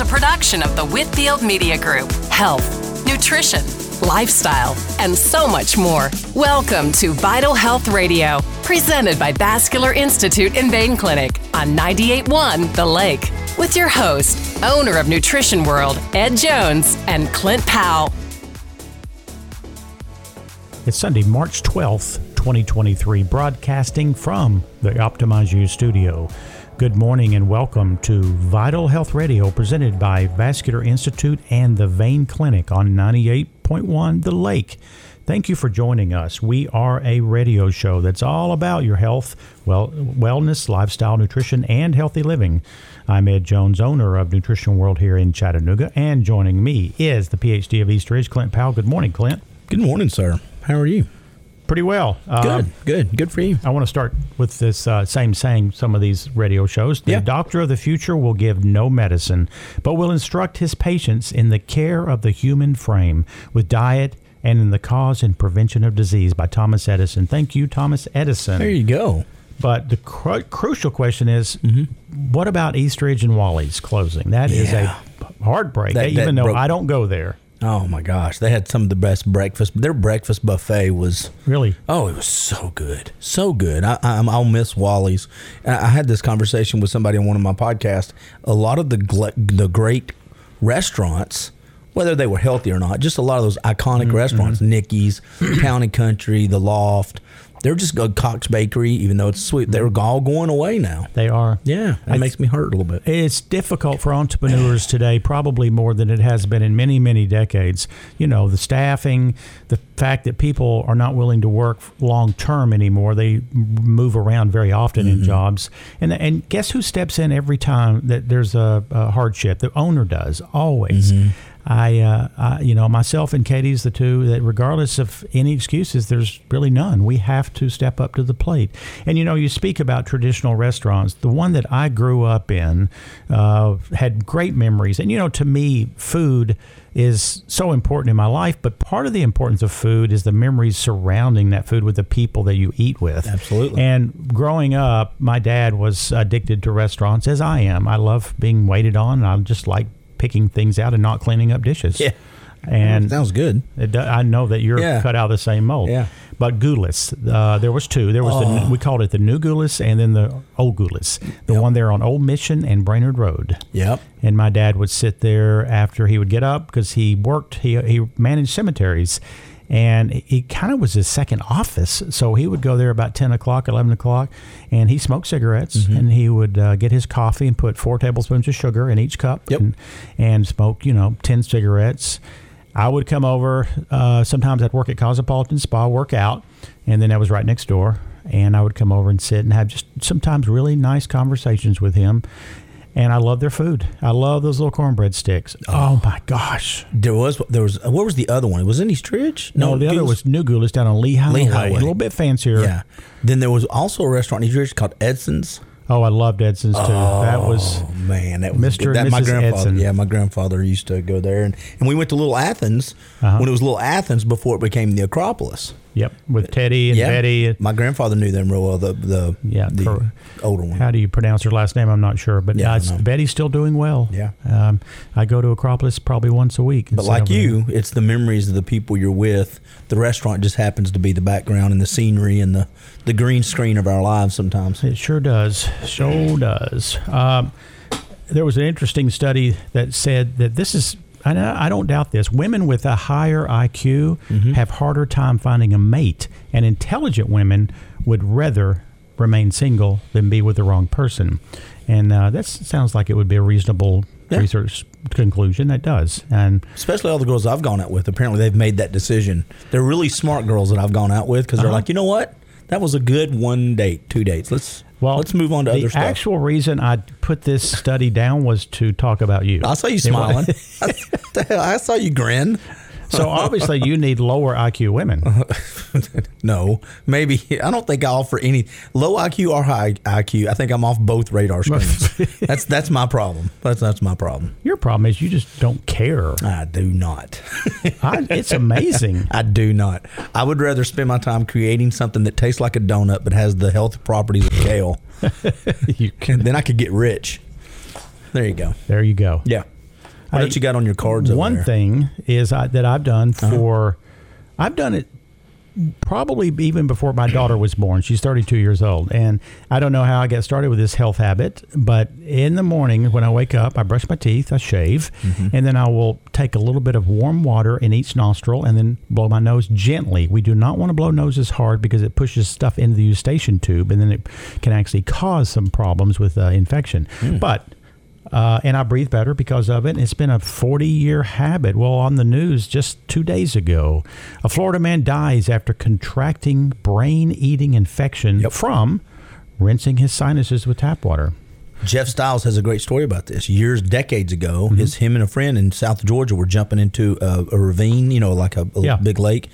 a production of the Whitfield Media Group. Health, nutrition, lifestyle, and so much more. Welcome to Vital Health Radio, presented by Vascular Institute and Vein Clinic on 98.1 The Lake, with your host, owner of Nutrition World, Ed Jones, and Clint Powell. It's Sunday, March 12th, 2023, broadcasting from the Optimize You studio. Good morning and welcome to Vital Health Radio, presented by Vascular Institute and the Vein Clinic on 98.1 The Lake. Thank you for joining us. We are a radio show that's all about your health, well, wellness, lifestyle, nutrition, and healthy living. I'm Ed Jones, owner of Nutrition World here in Chattanooga, and joining me is the PhD of East Ridge, Clint Powell. Good morning, Clint. Good morning, sir. How are you? Pretty well. Good, uh, good, good for you. I want to start with this uh, same saying some of these radio shows. The Yeah. doctor of the future will give no medicine, but will instruct his patients in the care of the human frame with diet and in the cause and prevention of disease by Thomas Edison. Thank you, Thomas Edison. There you go. But the cru- crucial question is, what about Eastridge and Wally's closing? That is Yeah. a heartbreak, That- even though broke- I don't go there. Oh my gosh, they had some of the best breakfast. Their breakfast buffet was Really? oh, it was so good, so good. I, I, I'll miss Wally's. I I had this conversation with somebody on one of my podcasts. A lot of the gl- the great restaurants, whether they were healthy or not, just a lot of those iconic Mm-hmm. restaurants, Nicky's, Town and Country, The Loft. They're just good. Cox Bakery, even though it's sweet, they're all going away now. They are. Yeah, that makes me hurt a little bit. It's difficult for entrepreneurs today, probably more than it has been in many, many decades. You know, the staffing, the fact that people are not willing to work long term anymore. They move around very often in mm-hmm. jobs. And and guess who steps in every time that there's a, a hardship? The owner does, always. Mm-hmm. I, uh, I, you know, myself and Katie's the two that, regardless of any excuses, there's really none. We have to step up to the plate. And you know, you speak about traditional restaurants. The one that I grew up in uh, had great memories. And you know, to me, food is so important in my life. But part of the importance of food is the memories surrounding that food with the people that you eat with. Absolutely. And growing up, my dad was addicted to restaurants, as I am. I love being waited on. And I just like picking things out and not cleaning up dishes. Yeah. And Sounds good. it, do- I know that you're Yeah. cut out of the same mold. Yeah. But Gulis, uh, there was two. There was Oh. the we called it the new Gulis and then the old Gulis. The one there on Old Mission and Brainerd Road. Yep. And my dad would sit there after he would get up because he worked. He he managed cemeteries, and it kind of was his second office. So he would go there about ten o'clock, eleven o'clock, and he smoked cigarettes. Mm-hmm. And he would uh, get his coffee and put four tablespoons of sugar in each cup, Yep. and, and smoke you know ten cigarettes. I would come over. Uh, sometimes I'd work at Cosmopolitan Spa, work out, and then that was right next door. And I would come over and sit and have just sometimes really nice conversations with him. And I love their food. I love those little cornbread sticks. Oh, my gosh! There was there was what was the other one? Was it in East Ridge? No, the other Goose- was New Goulas down on Lee Highway, Highway. a little bit fancier. yeah. Then there was also a restaurant in East Ridge called Edson's. Oh, I loved Edson's too. that was Oh man, that was Mr. That, my grandfather, Edson. yeah, my grandfather used to go there, and, and we went to Little Athens Uh-huh. when it was Little Athens before it became the Acropolis. Yep with Teddy and yeah, Betty. My grandfather knew them real well. The the Yeah, the cor- older one. How do you pronounce her last name? I'm not sure, but Yeah, I. Betty's still doing well. Yeah. um, I go to Acropolis probably once a week. But like you, it's the memories of the people you're with. The restaurant just happens to be the background and the scenery and the, the green screen of our lives sometimes. It sure does. Sure does. Um, there was an interesting study that said that this is. I, I don't doubt this. Women with a higher IQ Mm-hmm. have harder time finding a mate, and intelligent women would rather remain single than be with the wrong person. And uh, that sounds like it would be a reasonable Yeah. research conclusion. It does. And Especially all the girls I've gone out with. Apparently, they've made that decision. They're really smart girls that I've gone out with because they're Uh-huh. like, you know what? That was a good one date, two dates. Let's well, let's move on to the other stuff. actual reason I put this study down was to talk about you. I saw you smiling. I, I saw you grin. So obviously, you need lower IQ women. No, maybe I don't think I offer any low IQ or high IQ. I think I'm off both radar screens. that's that's my problem. That's that's my problem. Your problem is you just don't care. I do not. I, it's amazing. I do not. I would rather spend my time creating something that tastes like a donut but has the health properties of kale. you And then I could get rich. There you go. There you go. Yeah. What else you got on your cards? One there? thing is I, that I've done Uh-huh. for, I've done it probably even before my daughter was born. She's 32 years old. And I don't know how I got started with this health habit, but in the morning when I wake up, I brush my teeth, I shave, Mm-hmm. and then I will take a little bit of warm water in each nostril and then blow my nose gently. We do not want to blow noses hard because it pushes stuff into the eustachian tube and then it can actually cause some problems with uh, infection. But uh, and I breathe better because of it. It's been a 40 year habit. Well, on the news just two days ago, a Florida man dies after contracting brain eating infection from rinsing his sinuses with tap water. Jeff Styles has a great story about this. Years, decades ago, Mm-hmm. his him and a friend in South Georgia were jumping into a, a ravine, you know, like a, a Yeah. big lake,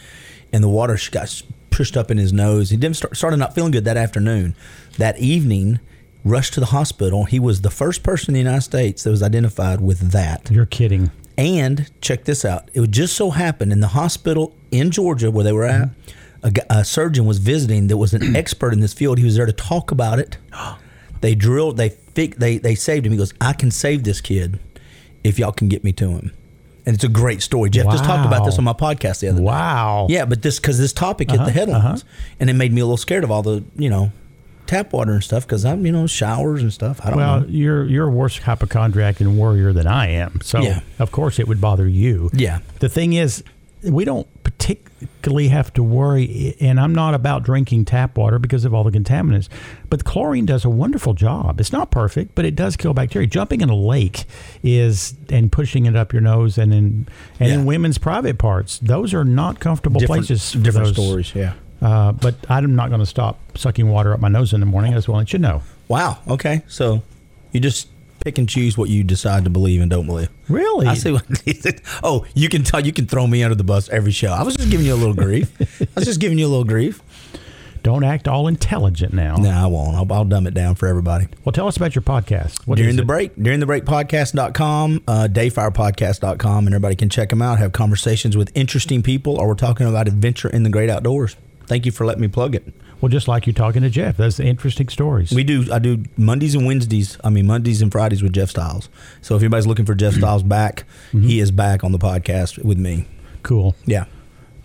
and the water got pushed up in his nose. He didn't start, started not feeling good that afternoon. That evening, rushed to the hospital. He was the first person in the United States that was identified with that. You're kidding. And check this out. It just so happen in the hospital in Georgia where they were at, a, gu- a surgeon was visiting that was an expert in this field. He was there to talk about it. They drilled, they fig, they they saved him. He goes, I can save this kid if y'all can get me to him. And it's a great story. Jeff just talked about this on my podcast the other day. Wow. Yeah, but this because this topic hit the uh-huh, headlines, uh-huh. and it made me a little scared of all the you know tap water and stuff because I'm you know showers and stuff. I don't Well, know. you're you're a worse hypochondriac and warrior than I am. So Yeah. of course it would bother you. Yeah. The thing is, we don't particularly have to worry, and I'm not about drinking tap water because of all the contaminants. But chlorine does a wonderful job. It's not perfect, but it does kill bacteria. Jumping in a lake is and pushing it up your nose and in and Yeah. in women's private parts. Those are not comfortable Different, places. For different those. stories. Yeah. Uh, but I'm not going to stop sucking water up my nose in the morning. I just want to let you know. Wow. Okay. So you just pick and choose what you decide to believe and don't believe. Really? I see. What, oh, you can tell. You can throw me under the bus every show. I was just giving you a little grief. I was just giving you a little grief. Don't act all intelligent now. No, I won't. I'll, I'll dumb it down for everybody. Well, tell us about your podcast. What during is the it? break, during the break podcast.com, uh, dayfirepodcast.com, and everybody can check them out, have conversations with interesting people, or we're talking about adventure in the great outdoors. Thank you for letting me plug it. Well, just like you're talking to Jeff, that's interesting stories. We do. I do Mondays and Wednesdays. I mean Mondays and Fridays with Jeff Styles. So if anybody's looking for Jeff Styles back, mm-hmm. he is back on the podcast with me. cool. Yeah.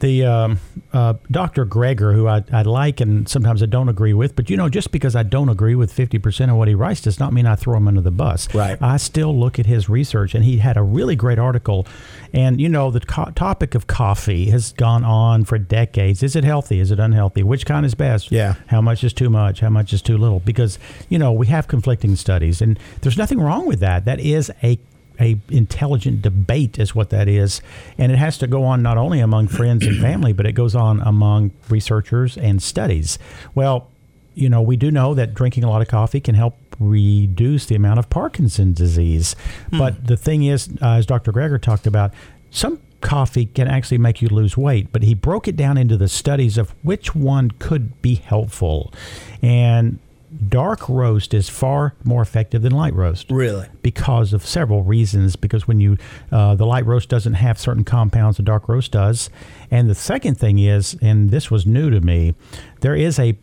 The um, uh, Dr. Greger, who I, I like and sometimes I don't agree with, but you know, just because I don't agree with 50% of what he writes does not mean I throw him under the bus. Right. I still look at his research, and he had a really great article. And, you know, the co- topic of coffee has gone on for decades. Is it healthy? Is it unhealthy? Which kind is best? Yeah. How much is too much? How much is too little? Because, you know, we have conflicting studies, and there's nothing wrong with that. That is a a intelligent debate is what that is. And it has to go on not only among friends and family but it goes on among researchers and studies. Well you know we do know that drinking a lot of coffee can help reduce the amount of parkinson's disease. But the thing is uh, as dr greger talked about some coffee can actually make you lose weight. But he broke it down into the studies of which one could be helpful. And dark roast is far more effective than light roast Really? because of several reasons. Because when you uh, the light roast doesn't have certain compounds the dark roast does, and the second thing is, and this was new to me, there is a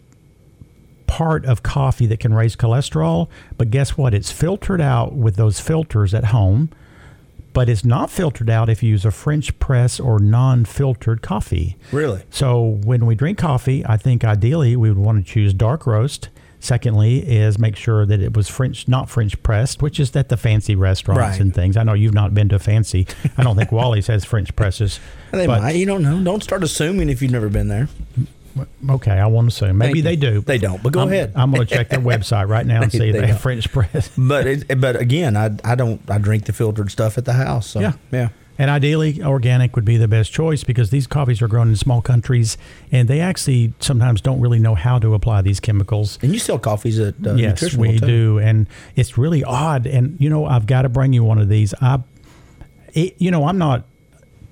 part of coffee that can raise cholesterol, but guess what? It's filtered out with those filters at home. But it's not filtered out if you use a French press or non-filtered coffee. Really? So when we drink coffee, I think ideally we would want to choose dark roast. Secondly, is make sure that it was French, not French pressed, which is at the fancy restaurants Right. and things. I know you've not been to fancy. I don't think Wally's has French presses. They but, might. You don't know. Don't start assuming if you've never been there. Okay, I want to say maybe they do. They don't, but go I'm, ahead. I'm going to check their website right now and They- see if they they have. French press. But it, but again, I I don't I drink the filtered stuff at the house. So Yeah. yeah. And ideally, organic would be the best choice because these coffees are grown in small countries, and they actually sometimes don't really know how to apply these chemicals. And you sell coffees at uh, yes, Nutritional we too. do, and it's really odd. And you know, I've got to bring you one of these. I, it, you know, I'm not.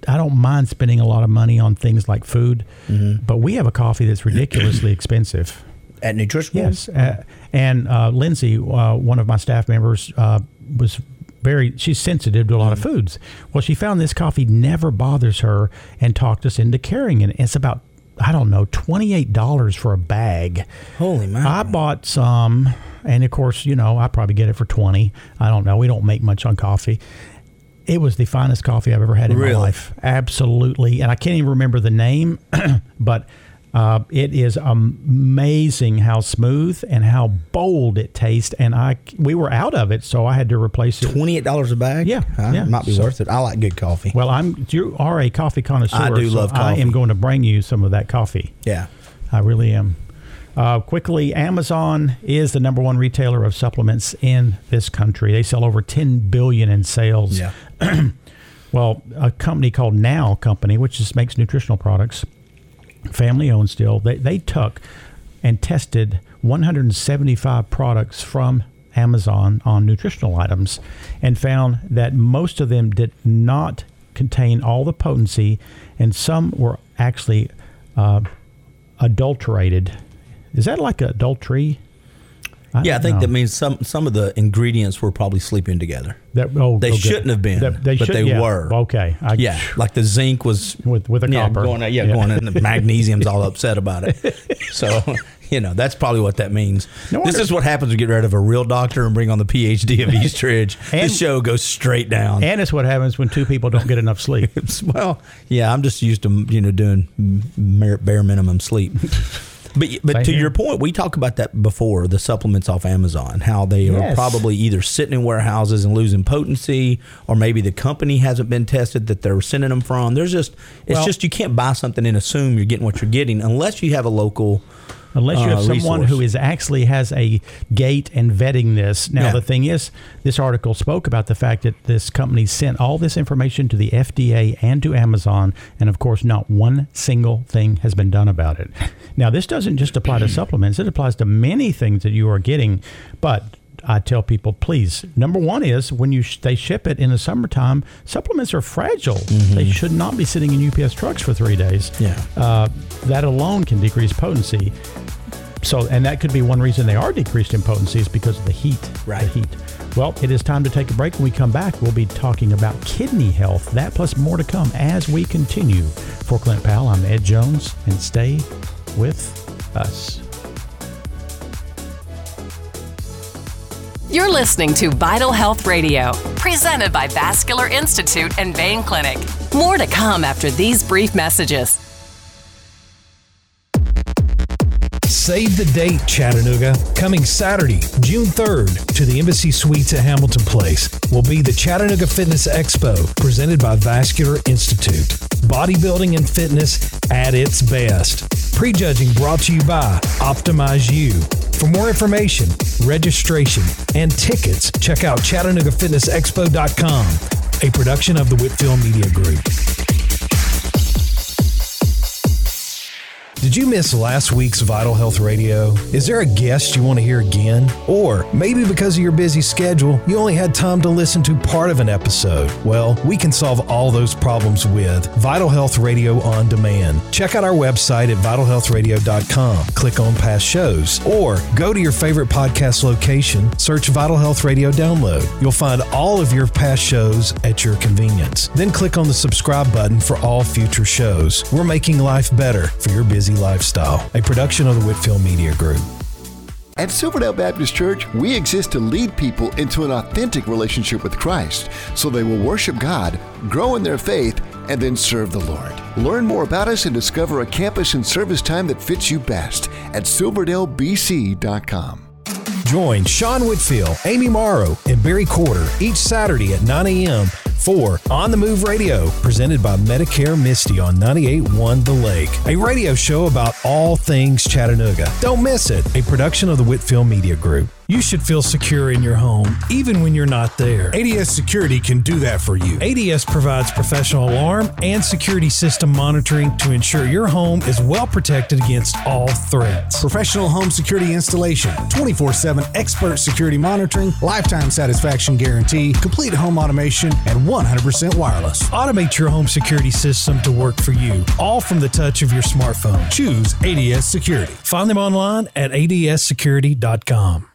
I don't mind spending a lot of money on things like food, Mm-hmm. but we have a coffee that's ridiculously expensive. at Nutritional. Yes, uh, and uh, Lindsay, uh, one of my staff members, uh, was very. She's sensitive to a lot of mm. foods. Well, she found this coffee never bothers her, and talked us into carrying it. It's about I don't know twenty eight dollars for a bag. Holy man. I bought some, and of course, you know, I probably get it for twenty. I don't know. We don't make much on coffee. It was the finest coffee I've ever had in Really? my life. Absolutely. And I can't even remember the name, but uh, it is amazing how smooth and how bold it tastes. And I we were out of it, so I had to replace it. Twenty eight dollars a bag. Yeah, Uh, yeah. might be So- worth it. I like good coffee. Well, I'm you are a coffee connoisseur. I do so love I am going to bring you some of that coffee. yeah. I really am. Uh, quickly, Amazon is the number one retailer of supplements in this country. They sell over 10 billion in sales. Yeah. Well, a company called Now Company, which just makes nutritional products, family owned still, they, they took and tested 175 products from Amazon on nutritional items and found that most of them did not contain all the potency and some were actually uh, adulterated. Is that like adultery? Yeah, I think know. that means some some of the ingredients were probably sleeping together. That, oh, They good. shouldn't have been, That- but should- they yeah. were. Okay. I, Yeah, like the zinc was With- with a yeah, copper. Going, yeah, Yeah. going in. The magnesium's all upset about it. So you know that's probably what that means. No this is what happens when you get rid of a real doctor and bring on the PhD of Eastridge. And- this show goes straight down. And it's what happens when two people don't get enough sleep. well, yeah, I'm just used to you know doing bare minimum sleep. But but Same to here. your point, we talked about that before the supplements off Amazon, how they are probably either sitting in warehouses and losing potency, or maybe the company hasn't been tested that they're sending them from. There's just it's Well- just you can't buy something and assume you're getting what you're getting unless you have a local. Unless you uh, have someone resource. who is actually has a gate and vetting this. Now Yeah. the thing is, this article spoke about the fact that this company sent all this information to the FDA and to Amazon, and of course, not one single thing has been done about it. Now this doesn't just apply to supplements; it applies to many things that you are getting. But I tell people, please. Number one is when you sh- they ship it in the summertime, supplements are fragile. They should not be sitting in UPS trucks for three days. Yeah. Uh, that alone can decrease potency. So, and that could be one reason they are decreased in potency is because of the heat. Right. The heat. Well, it is time to take a break. When we come back, we'll be talking about kidney health. That plus more to come as we continue. For Clint Powell, I'm Ed Jones, and stay with us. You're listening to Vital Health Radio, presented by Vascular Institute and Vein Clinic. More to come after these brief messages. Save the date, Chattanooga. Coming Saturday, June 3rd, to the Embassy Suites at Hamilton Place will be the Chattanooga Fitness Expo presented by Vascular Institute. Bodybuilding and fitness at its best. Prejudging brought to you by Optimize You. For more information, registration, and tickets, check out ChattanoogaFitnessExpo.com, a production of the Whitfield Media Group. Did you miss last week's Vital Health Radio? Is there a guest you want to hear again? Or maybe because of your busy schedule, you only had time to listen to part of an episode? Well, we can solve all those problems with Vital Health Radio on Demand. Check out our website at vitalhealthradio.com, click on past shows, or go to your favorite podcast location, search Vital Health Radio Download. You'll find all of your past shows at your convenience. Then click on the subscribe button for all future shows. We're making life better for your busy lifestyle. A production of the Whitfield Media Group. At Silverdale Baptist Church, we exist to lead people into an authentic relationship with Christ so they will worship God, grow in their faith, and then serve the Lord. Learn more about us and discover a campus and service time that fits you best at silverdalebc.com. Join Sean Whitfield, Amy Morrow, and Barry Corder each Saturday at 9 a.m. for On the Move Radio, presented by Medicare Misty on 98.1 The Lake, a radio show about all things Chattanooga. Don't miss it, a production of the Whitfield Media Group. You should feel secure in your home, even when you're not there. ADS Security can do that for you. ADS provides professional alarm and security system monitoring to ensure your home is well protected against all threats. Professional home security installation, 24 7 expert security monitoring, lifetime satisfaction guarantee, complete home automation, and 100% wireless. Automate your home security system to work for you, all from the touch of your smartphone. Choose ADS Security. Find them online at adssecurity.com.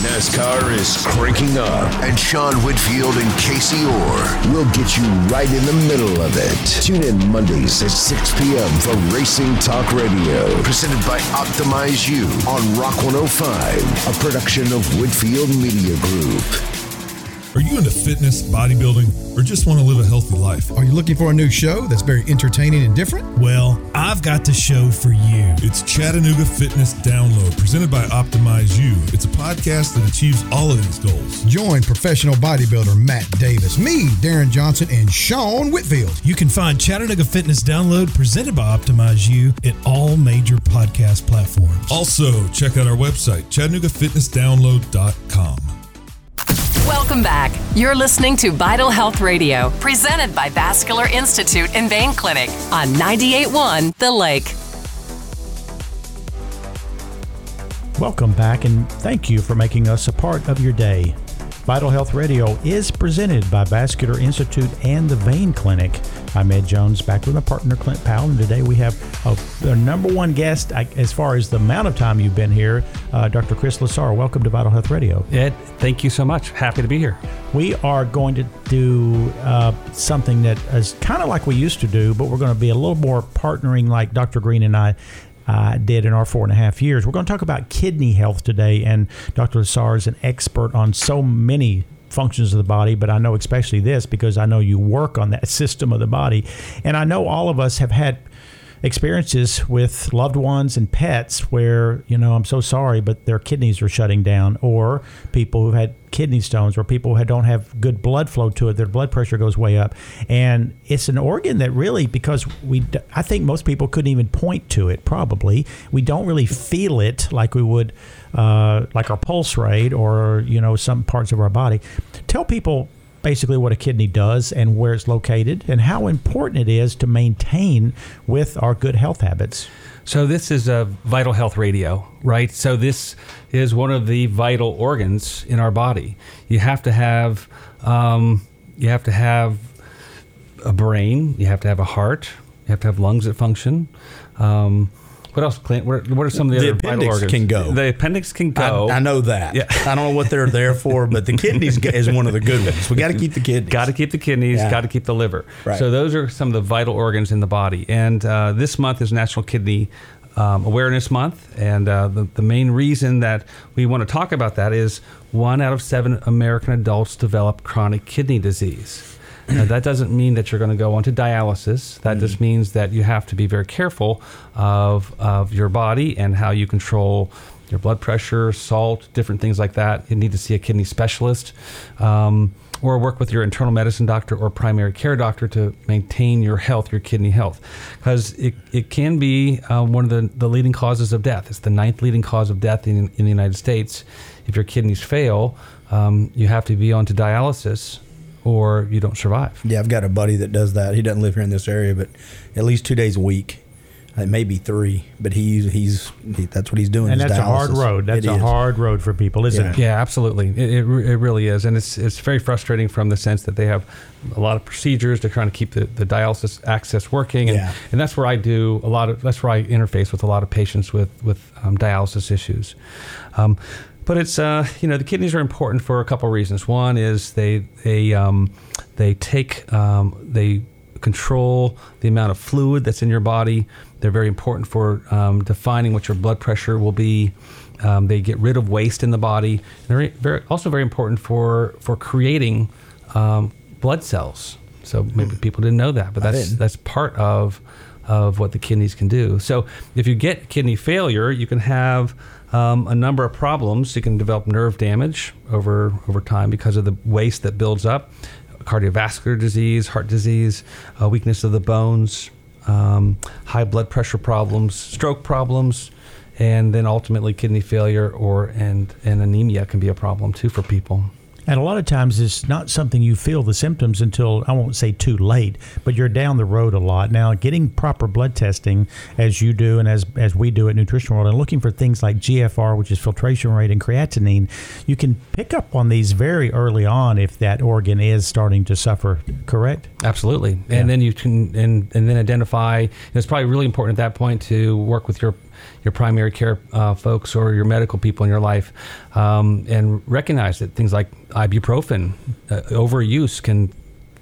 NASCAR is cranking up. and Sean Whitfield and Casey Orr will get you right in the middle of it. Tune in Mondays at 6 p.m. for Racing Talk Radio, presented by Optimize You on Rock 105, a production of Whitfield Media Group. Are you into fitness, bodybuilding, or just want to live a healthy life? Are you looking for a new show that's very entertaining and different? Well, I've got the show for you. It's Chattanooga Fitness Download, presented by Optimize You. It's a podcast that achieves all of these goals. Join professional bodybuilder Matt Davis, me, Darren Johnson, and Sean Whitfield. You can find Chattanooga Fitness Download, presented by Optimize You, at all major podcast platforms. Also, check out our website, ChattanoogaFitnessDownload.com. Welcome back. You're listening to Vital Health Radio, presented by Vascular Institute and Vein Clinic on 98.1 The Lake. Welcome back and thank you for making us a part of your day. Vital Health Radio is presented by Vascular Institute and the Vein Clinic. I'm Ed Jones, back with my partner Clint Powell, and today we have a, number one guest as far as the amount of time you've been here, uh, Dr. Chris LeSar. Welcome to Vital Health Radio. Ed, thank you so much. Happy to be here. We are going to do uh, something that is kind of like we used to do, but we're going to be a little more partnering like Dr. Green and I uh, did in our four and a half years. We're going to talk about kidney health today, and Dr. LeSar is an expert on so many functions of the body, but I know especially this because I know you work on that system of the body. And I know all of us have had experiences with loved ones and pets where, you know, I'm so sorry, but their kidneys are shutting down, or people who've had kidney stones, or people who don't have good blood flow to it, their blood pressure goes way up. And it's an organ that really, because we, I think most people couldn't even point to it, probably. We don't really feel it like we would, uh, like our pulse rate or, you know, some parts of our body. Tell people basically what a kidney does and where it's located and how important it is to maintain with our good health habits. So this is a vital health radio, right? So this is one of the vital organs in our body. You have to have um, you have to have a brain. You have to have a heart. You have to have lungs that function. Um, what else, Clint? What are, what are some of the, the other vital organs? can go. The appendix can go. I, I know that. Yeah. I don't know what they're there for, but the kidneys is one of the good ones. We got to keep the kidneys. Got to keep the kidneys. Yeah. Got to keep the liver. Right. So those are some of the vital organs in the body. And uh, this month is National Kidney um, Awareness Month, and uh, the the main reason that we want to talk about that is one out of seven American adults develop chronic kidney disease. Now, that doesn't mean that you're going to go onto dialysis. That Mm. just means that you have to be very careful of, of your body and how you control your blood pressure, salt, different things like that. You need to see a kidney specialist um, or work with your internal medicine doctor or primary care doctor to maintain your health, your kidney health. Because it, it can be uh, one of the, the leading causes of death. It's the ninth leading cause of death in, in the United States. If your kidneys fail, um, you have to be onto dialysis or you don't survive. Yeah, I've got a buddy that does that. He doesn't live here in this area, but at least two days a week, uh, maybe three. But he's he's he, that's what he's doing. And is that's a hard road. That's It a is. hard road for people, isn't Yeah. it? Yeah, absolutely. It, it, it really is. And it's, it's very frustrating from the sense that they have a lot of procedures. They're trying to keep the, the dialysis access working. And, Yeah. and that's where I do a lot of, that's where I interface with a lot of patients with, with um, dialysis issues. Um, but it's, uh, you know, the kidneys are important for a couple of reasons. One is they, they, um, they take, um, they control the amount of fluid that's in your body. They're very important for um, defining what your blood pressure will be. Um, they get rid of waste in the body. They're very, also very important for for creating um, blood cells. So maybe people didn't know that, but that's that's part of of what the kidneys can do. So if you get kidney failure, you can have um, a number of problems. You can develop nerve damage over over time because of the waste that builds up, cardiovascular disease, heart disease, uh, weakness of the bones, um, high blood pressure problems, stroke problems, and then ultimately kidney failure or and, and anemia can be a problem too for people. And a lot of times it's not something you feel the symptoms until I won't say too late, but you're down the road a lot. Now, getting proper blood testing as you do and as as we do at Nutrition World and looking for things like GFR, which is filtration rate and creatinine, you can pick up on these very early on if that organ is starting to suffer, correct? Absolutely, Yeah. and then you can and and then identify. and It's probably really important at that point to work with your your primary care uh, folks or your medical people in your life, um, and recognize that things like ibuprofen uh, overuse can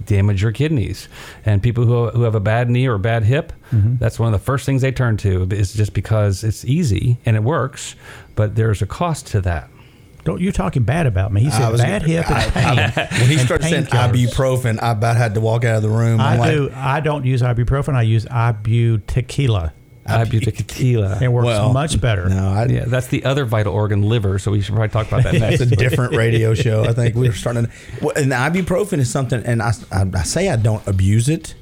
damage your kidneys. And people who, who have a bad knee or a bad hip, that's one of the first things they turn to. Is just because it's easy and it works, but there's a cost to that. Don't you talking bad about me? He said I was- bad hip and I- pain. I- when he and started saying painkillers. ibuprofen, I about had to walk out of the room. I'm I like, do. I don't use ibuprofen. I use ibutequila. Ibutequila. It works Well, much better. No, I, Yeah, that's the other vital organ, liver. So we should probably talk about that next. It's a different radio show. I think we're starting. To, well, and the ibuprofen is something, and I, I, I say I don't abuse it,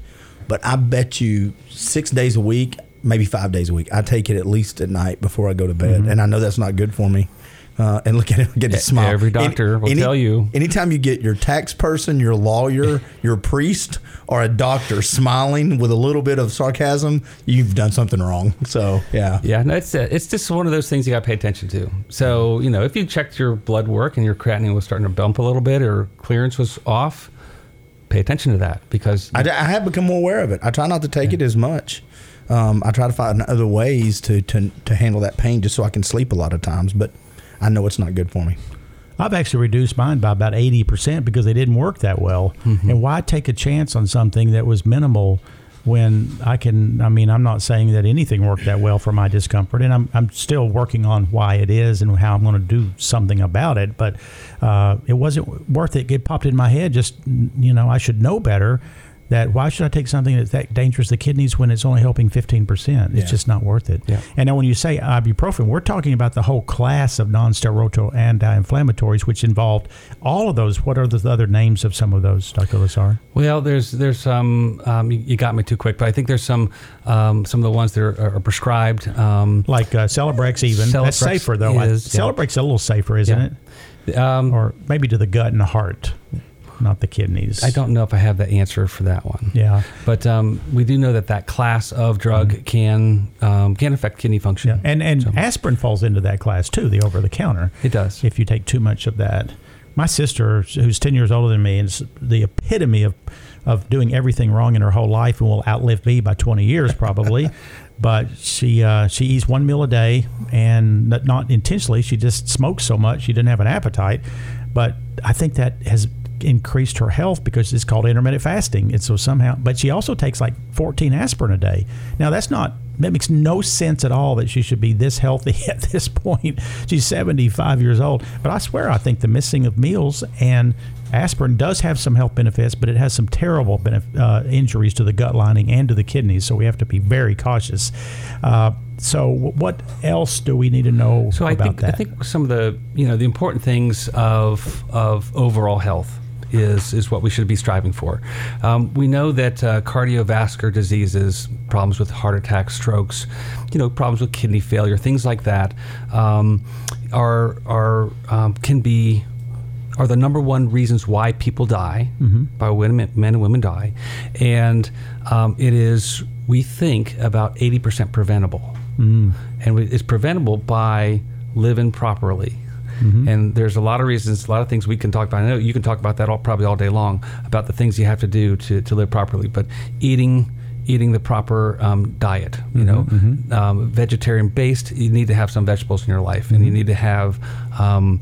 but I bet you six days a week, maybe five days a week, I take it at least at night before I go to bed, mm-hmm. and I know that's not good for me. Uh, and look at him, get a smile. every doctor will tell you. Anytime you get your tax person, your lawyer, your priest, or a doctor smiling with a little bit of sarcasm, you've done something wrong. So yeah, Yeah, no, it's uh, it's just one of those things you got to pay attention to. So you know, if you checked your blood work and your creatinine was starting to bump a little bit or clearance was off, pay attention to that because I, I have become more aware of it. I try not to take it as much. Um, I try to find other ways to, to to handle that pain, just so I can sleep a lot of times. But I know it's not good for me. I've actually reduced mine by about 80% because they didn't work that well. Mm-hmm. And why take a chance on something that was minimal when I can? I mean, I'm not saying that anything worked that well for my discomfort, and I'm, I'm still working on why it is and how I'm going to do something about it. But uh, it wasn't worth it. It popped in my head just, you know, I should know better. That why should I take something that's that dangerous to the kidneys when it's only helping 15%? It's Yeah. just not worth it. Yeah. And now when you say ibuprofen, we're talking about the whole class of non-steroidal anti-inflammatories, which involved all of those. What are the other names of some of those, Dr. LeSar? Well, there's there's some um, you, got me too quick, but I think there's some um, some of the ones that are, are prescribed. Um, Like uh, Celebrex even. That's safer, though. I- is, yeah. Celebrex's a little safer, isn't it? um, Or maybe to the gut and the heart, not the kidneys. I don't know if I have the answer for that one. Yeah. But um, we do know that that class of drug can um, can affect kidney function. Yeah. And, and So- aspirin falls into that class, too, the over-the-counter. It does. if you take too much of that. My sister, who's 10 years older than me, is the epitome of, of doing everything wrong in her whole life and will outlive me by 20 years probably. but she uh, she eats one meal a day and not, not intentionally. She just smokes so much she didn't have an appetite. But I think that has increased her health because it's called intermittent fasting. And so somehow, but she also takes like 14 aspirin a day. Now that's not that makes no sense at all that she should be this healthy at this point. She's 75 years old. But I swear, I think the missing of meals and aspirin does have some health benefits, but it has some terrible benef- uh, injuries to the gut lining and to the kidneys. So we have to be very cautious. Uh, so, w- what else do we need to know So I about think that? I think some of the you know the important things of of overall health is is what we should be striving for. Um, we know that uh, cardiovascular diseases, problems with heart attacks, strokes, you know, problems with kidney failure, things like that, um, are are um, can be are the number one reasons why people die, by women, men and women die, and um, it is we think about eighty percent preventable, and we, it's preventable by living properly. And there's a lot of reasons, a lot of things we can talk about. I know you can talk about that all, probably all day long about the things you have to do to, to live properly. But eating eating the proper um, diet, you know, um, vegetarian based, you need to have some vegetables in your life, and you need to have um,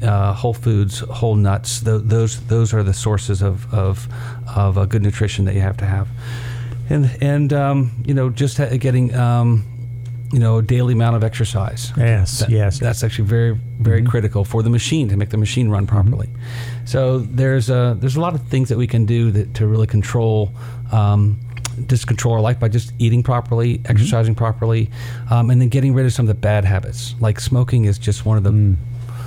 uh, whole foods, whole nuts. Th- those those are the sources of of, of uh, good nutrition that you have to have, and and um, you know just ha- getting. You know, daily amount of exercise. Yes, That- yes. That's actually very, very mm-hmm. critical for the machine to make the machine run properly. Mm-hmm. So there's a there's a lot of things that we can do that to really control. Um, just control our life by just eating properly, mm-hmm. exercising properly, um, and then getting rid of some of the bad habits. Like smoking is just one of the, mm.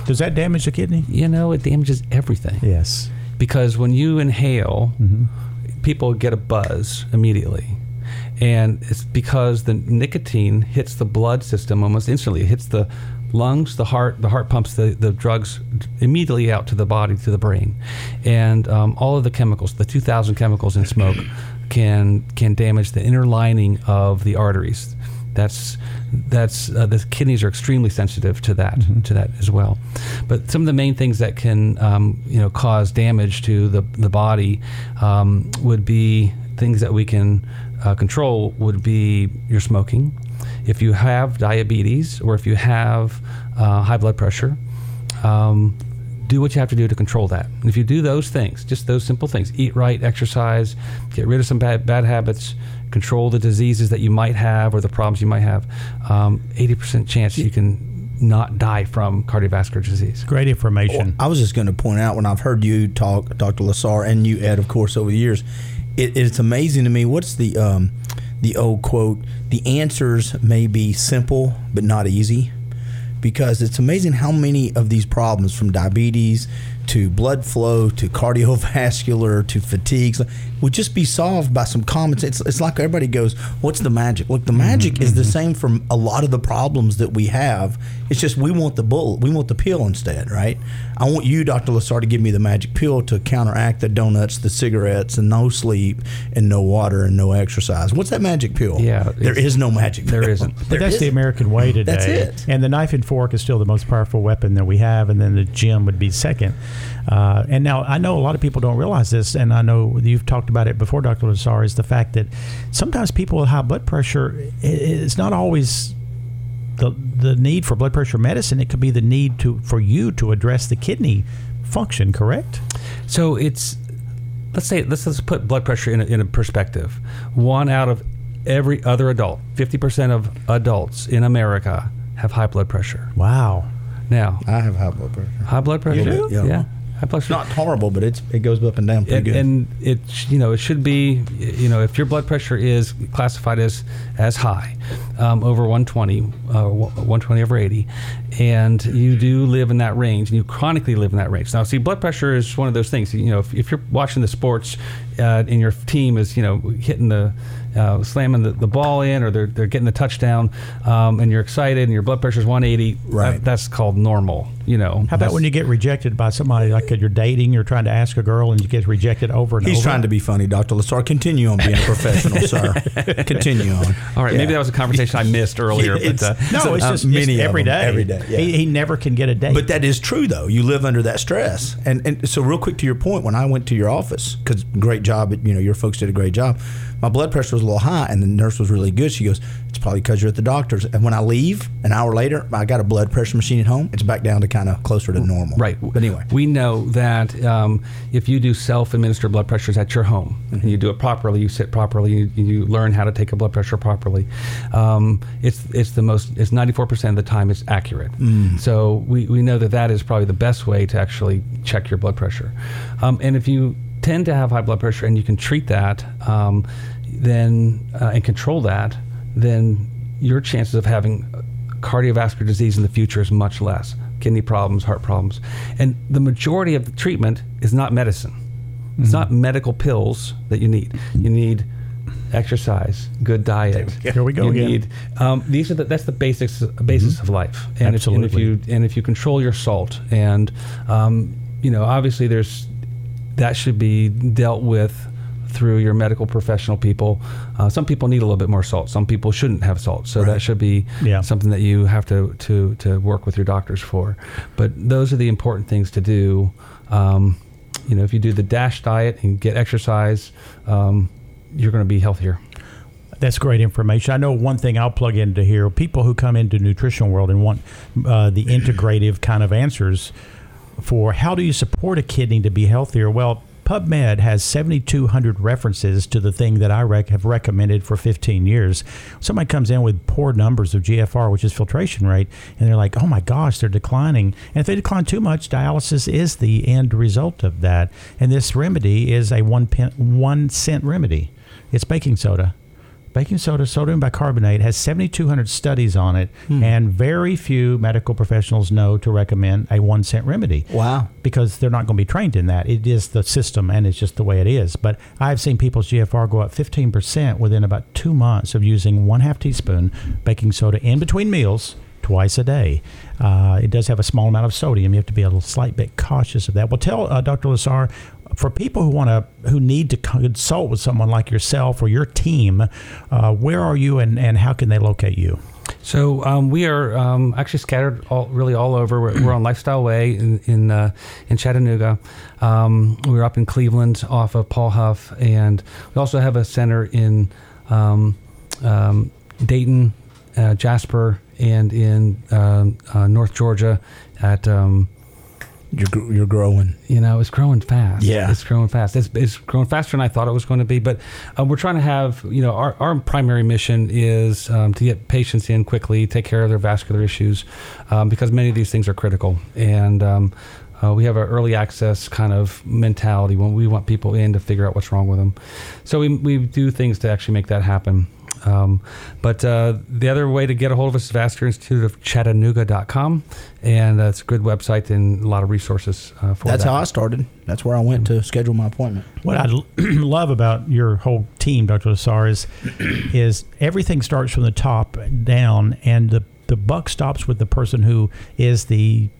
Does that damage the kidney? you know, it damages everything Yes. because when you inhale, people get a buzz immediately. And it's because the nicotine hits the blood system almost instantly. It hits the lungs, the heart. The heart pumps the, the drugs immediately out to the body, to the brain. And um, all of the chemicals, the 2,000 chemicals in smoke, can, can damage the inner lining of the arteries. That's that's uh, the kidneys are extremely sensitive to that to that as well. But some of the main things that can um, you know cause damage to the the body um, would be things that we can uh, control. Would be your smoking. If you have diabetes or if you have uh, high blood pressure, um, do what you have to do to control that. And if you do those things, just those simple things, eat right, exercise, get rid of some bad, bad habits, control the diseases that you might have or the problems you might have, um, 80% chance you can not die from cardiovascular disease. Great information. I was just going to point out when I've heard you talk, Dr. LeSar, and you, Ed, of course, over the years, it, it's amazing to me. What's the um, the old quote? The answers may be simple, but not easy, because it's amazing how many of these problems, from diabetes to blood flow to cardiovascular to fatigue would just be solved by some common sense. It's, it's like everybody goes, What's the magic? Look, the magic mm-hmm. is the same from a lot of the problems that we have. It's just we want the bullet, we want the pill instead, right? I want you, Dr. LeSar, to give me the magic pill to counteract the donuts, the cigarettes, and no sleep, and no water, and no exercise. What's that magic pill? Yeah. There is no magic pill. There isn't. But that's isn't. the American way today. That's it. And the knife and fork is still the most powerful weapon that we have, and then the gym would be second. Uh, and now I know a lot of people don't realize this, and I know you've talked about it before, Dr. LeSar, is the fact that sometimes people with high blood pressure, it's not always the the need for blood pressure medicine. It could be the need to for you to address the kidney function. Correct? So it's let's say let's let's put blood pressure in a, in a perspective. One out of every other adult, fifty percent of adults in America have high blood pressure. Wow. Now I have high blood pressure. High blood pressure. You Yeah. yeah. Not horrible, but it's it goes up and down pretty and, good. And it you know it should be you know if your blood pressure is classified as as high, um, over 120, uh, 120 over 80, and you do live in that range, and you chronically live in that range. Now, see, blood pressure is one of those things. You know, if, if you're watching the sports uh, and your team is you know hitting the uh, slamming the, the, ball in or they're, they're getting the touchdown um, and you're excited and your blood pressure is 180 right. that, that's called normal you know. How about when you get rejected by somebody like you're dating you're trying to ask a girl and you get rejected over and he's over? trying to be funny dr LeSar. Continue on being a professional sir. Continue on. All right yeah. maybe that was a conversation i missed earlier it's, but, uh, no it's just many it's every day. every day yeah. he, he, never can get a date. But that is true though. You live under that stress. And and so real quick to your point when i went to your office because great job you know your folks did a great job my blood pressure was a little high, and the nurse was really good. She goes, "It's probably because you're at the doctor's." And when I leave an hour later, I got a blood pressure machine at home. It's back down to kind of closer to normal. Right. But anyway, we know that um, if you do self-administered blood pressures at your home mm-hmm. and you do it properly, you sit properly, you, you, learn how to take a blood pressure properly. Um, it's it's the most. It's 94% of the time it's accurate. Mm. So we, we know that that is probably the best way to actually check your blood pressure. Um, and if you tend to have high blood pressure and you can treat that, um, then uh, and control that, then your chances of having cardiovascular disease in the future is much less. Kidney problems, heart problems, and the majority of the treatment is not medicine. Mm-hmm. It's not medical pills that you need. You need exercise, good diet. Here we go you again. Need, um, these are the, that's the basics basis mm-hmm. of life. And Absolutely. If, and if you and if you control your salt, and um, you know, obviously there's that should be dealt with through your medical professional people. Uh, some people need a little bit more salt. Some people shouldn't have salt. So right. that should be yeah. something that you have to, to, to work with your doctors for. But those are the important things to do. Um, you know, if you do the DASH diet and get exercise, um, you're going to be healthier. That's great information. I know one thing I'll plug into here. People who come into Nutrition World and want uh, the integrative kind of answers for how do you support a kidney to be healthier? Well, PubMed has 7,200 references to the thing that I rec- have recommended for 15 years. Somebody comes in with poor numbers of GFR, which is filtration rate, and they're like, oh my gosh, they're declining. And if they decline too much, dialysis is the end result of that. And this remedy is a one, pen, one cent remedy. It's baking soda baking soda, sodium bicarbonate, has 7,200 studies on it, hmm. and very few medical professionals know to recommend a one cent remedy. Wow. Because they're not going to be trained in that. It is the system, and it's just the way it is. But I've seen people's GFR go up 15% within about two months of using one half teaspoon baking soda in between meals twice a day. Uh, it does have a small amount of sodium. You have to be a little slight bit cautious of that. Well, tell uh, Dr. LeSar for people who want to who need to consult with someone like yourself or your team, uh, where are you and, and how can they locate you? So um, we are um, actually scattered all, really all over. We're, we're on Lifestyle Way in in, uh, in Chattanooga. Um, we're up in Cleveland off of Paul Huff, and we also have a center in um, um, Dayton, uh, Jasper, and in uh, uh, North Georgia at You're you're growing. you know, it's growing fast. Yeah. it's growing fast. It's, it's growing faster than I thought it was going to be. But uh, we're trying to have, you know, our, our primary mission is um, to get patients in quickly, take care of their vascular issues, um, because many of these things are critical. And um, uh, we have an early access kind of mentality when we want people in to figure out what's wrong with them. So we, we do things to actually make that happen. Um, but uh, the other way to get a hold of us is Vascular Institute of Chattanooga.com. And that's a good website and a lot of resources uh, for That's that. how I started. That's where I went to schedule my appointment. What I love about your whole team, Dr. LeSar, is, is everything starts from the top down, and the, the buck stops with the person who is the entre-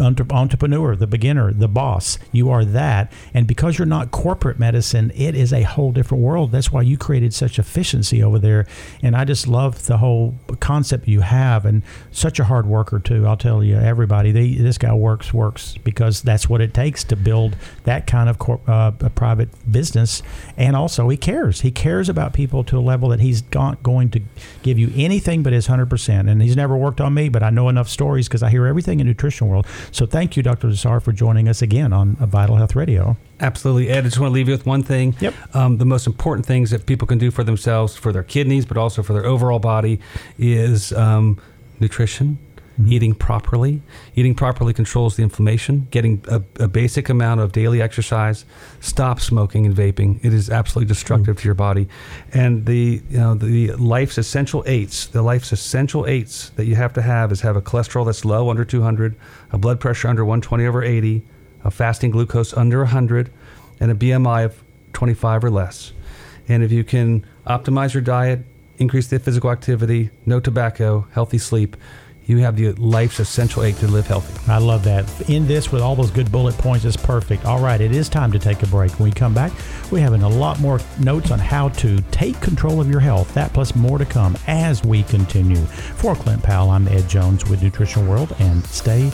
entrepreneur, the beginner, the boss. You are that. And because you're not corporate medicine, it is a whole different world. That's why you created such efficiency over there. And I just love the whole concept you have and such a hard worker, too. I'll tell you, everybody, they, this guy works, works because that's what it takes to build that kind of cor- uh, private business. And also, he cares. He cares about people to a level that he's not going to give you anything but his 100%. And he's never worked on me, but I know enough stories because I hear everything in nutrition world. So thank you, Dr. LeSar, for joining us again on uh, Vital Health Radio. Absolutely, Ed. I just want to leave you with one thing. Yep. Um, the most important things that people can do for themselves, for their kidneys, but also for their overall body, is um, nutrition. Mm-hmm. Eating properly. Eating properly controls the inflammation. Getting a, a basic amount of daily exercise. Stop smoking and vaping. It is absolutely destructive mm. to your body. And the you know the life's essential eights. The life's essential eights that you have to have is have a cholesterol that's low under 200, a blood pressure under 120 over 80, a fasting glucose under 100, and a BMI of 25 or less. And if you can optimize your diet, increase the physical activity, no tobacco, healthy sleep, you have the life's essential eight to live healthy. I love that. In this, with all those good bullet points, is perfect. All right, it is time to take a break. When we come back, we have a lot more notes on how to take control of your health. That plus more to come as we continue. For Clint Powell, I'm Ed Jones with Nutrition World, and stay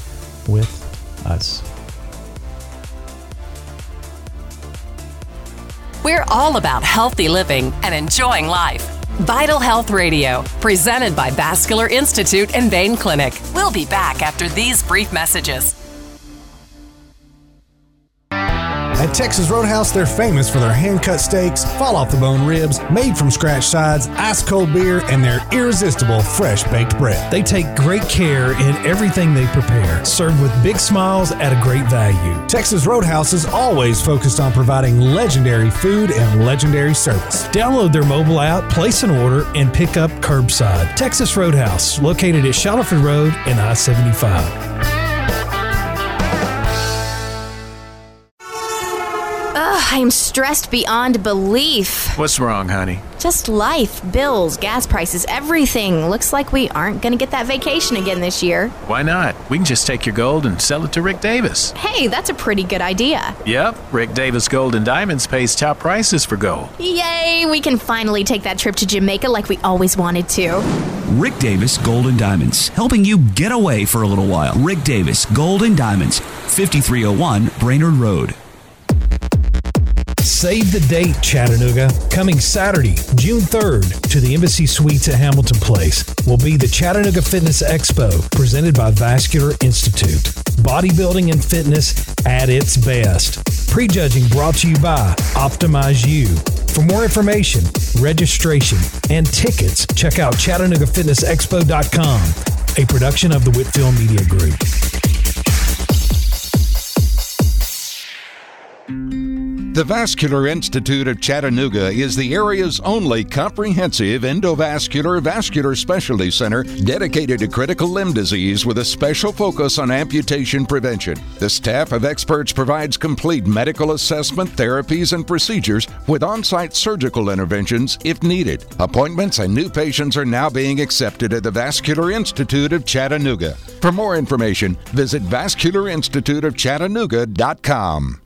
with us. We're all about healthy living and enjoying life. Vital Health Radio, presented by Vascular Institute and Vein Clinic. We'll be back after these brief messages. At Texas Roadhouse, they're famous for their hand cut steaks, fall off the bone ribs, made from scratch sides, ice cold beer, and their irresistible fresh baked bread. They take great care in everything they prepare, served with big smiles at a great value. Texas Roadhouse is always focused on providing legendary food and legendary service. Download their mobile app, place an order, and pick up curbside. Texas Roadhouse, located at Shallowford Road and I 75. I am stressed beyond belief. What's wrong, honey? Just life, bills, gas prices, everything. Looks like we aren't going to get that vacation again this year. Why not? We can just take your gold and sell it to Rick Davis. Hey, that's a pretty good idea. Yep, Rick Davis Gold and Diamonds pays top prices for gold. Yay, we can finally take that trip to Jamaica like we always wanted to. Rick Davis Gold and Diamonds, helping you get away for a little while. Rick Davis Gold and Diamonds, 5301 Brainerd Road. Save the date, Chattanooga. Coming Saturday, June 3rd, to the Embassy Suites at Hamilton Place will be the Chattanooga Fitness Expo presented by Vascular Institute. Bodybuilding and fitness at its best. Prejudging brought to you by Optimize You. For more information, registration, and tickets, check out ChattanoogaFitnessExpo.com, a production of the Whitfield Media Group. The Vascular Institute of Chattanooga is the area's only comprehensive endovascular vascular specialty center dedicated to critical limb disease with a special focus on amputation prevention. The staff of experts provides complete medical assessment, therapies, and procedures with on site surgical interventions if needed. Appointments and new patients are now being accepted at the Vascular Institute of Chattanooga. For more information, visit vascularinstituteofchattanooga.com.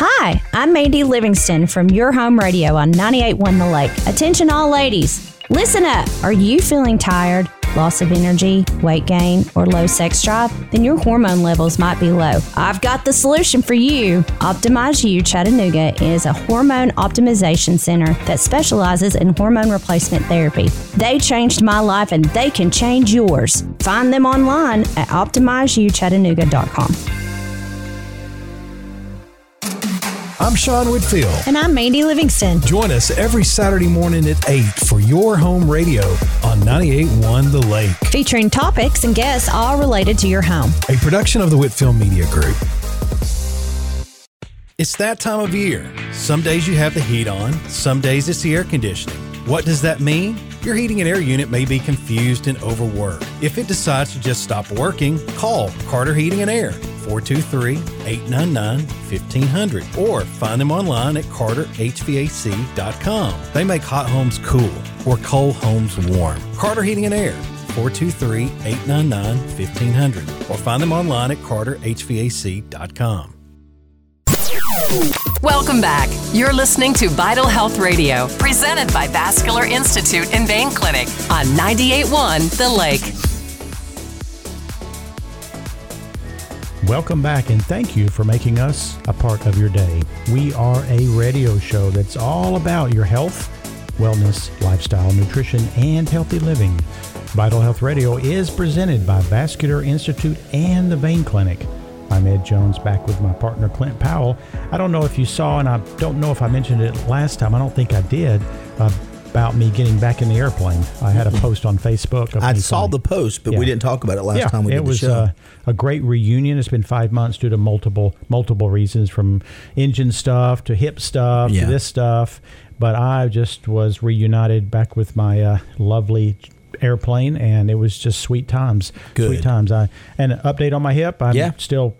Hi, I'm Mandy Livingston from Your Home Radio on 98.1 The Lake. Attention, all ladies. Listen up. Are you feeling tired, loss of energy, weight gain, or low sex drive? Then your hormone levels might be low. I've got the solution for you. Optimize You Chattanooga is a hormone optimization center that specializes in hormone replacement therapy. They changed my life and they can change yours. Find them online at optimizeyouchattanooga.com. I'm Sean Whitfield. And I'm Mandy Livingston. Join us every Saturday morning at 8 for your home radio on 98.1 The Lake. Featuring topics and guests all related to your home. A production of the Whitfield Media Group. It's that time of year. Some days you have the heat on, some days it's the air conditioning. What does that mean? Your heating and air unit may be confused and overworked. If it decides to just stop working, call Carter Heating and Air 423 899 1500 or find them online at carterhvac.com. They make hot homes cool or cold homes warm. Carter Heating and Air 423 899 1500 or find them online at carterhvac.com. Welcome back. You're listening to Vital Health Radio, presented by Vascular Institute and Vein Clinic on 98.1 The Lake. Welcome back and thank you for making us a part of your day. We are a radio show that's all about your health, wellness, lifestyle, nutrition, and healthy living. Vital Health Radio is presented by Vascular Institute and the Vein Clinic. I'm Ed Jones back with my partner Clint Powell. I don't know if you saw, and I don't know if I mentioned it last time. I don't think I did. Uh, about me getting back in the airplane. I had a post on Facebook. I saw the post, but Yeah. we didn't talk about it last yeah, time we it did the was show. uh, a great reunion. It's been five months due to multiple multiple reasons, from engine stuff to hip stuff Yeah. to this stuff. But I just was reunited back with my uh, lovely airplane, and it was just sweet times. Good. Sweet times. I and an update on my hip. I'm Yeah. still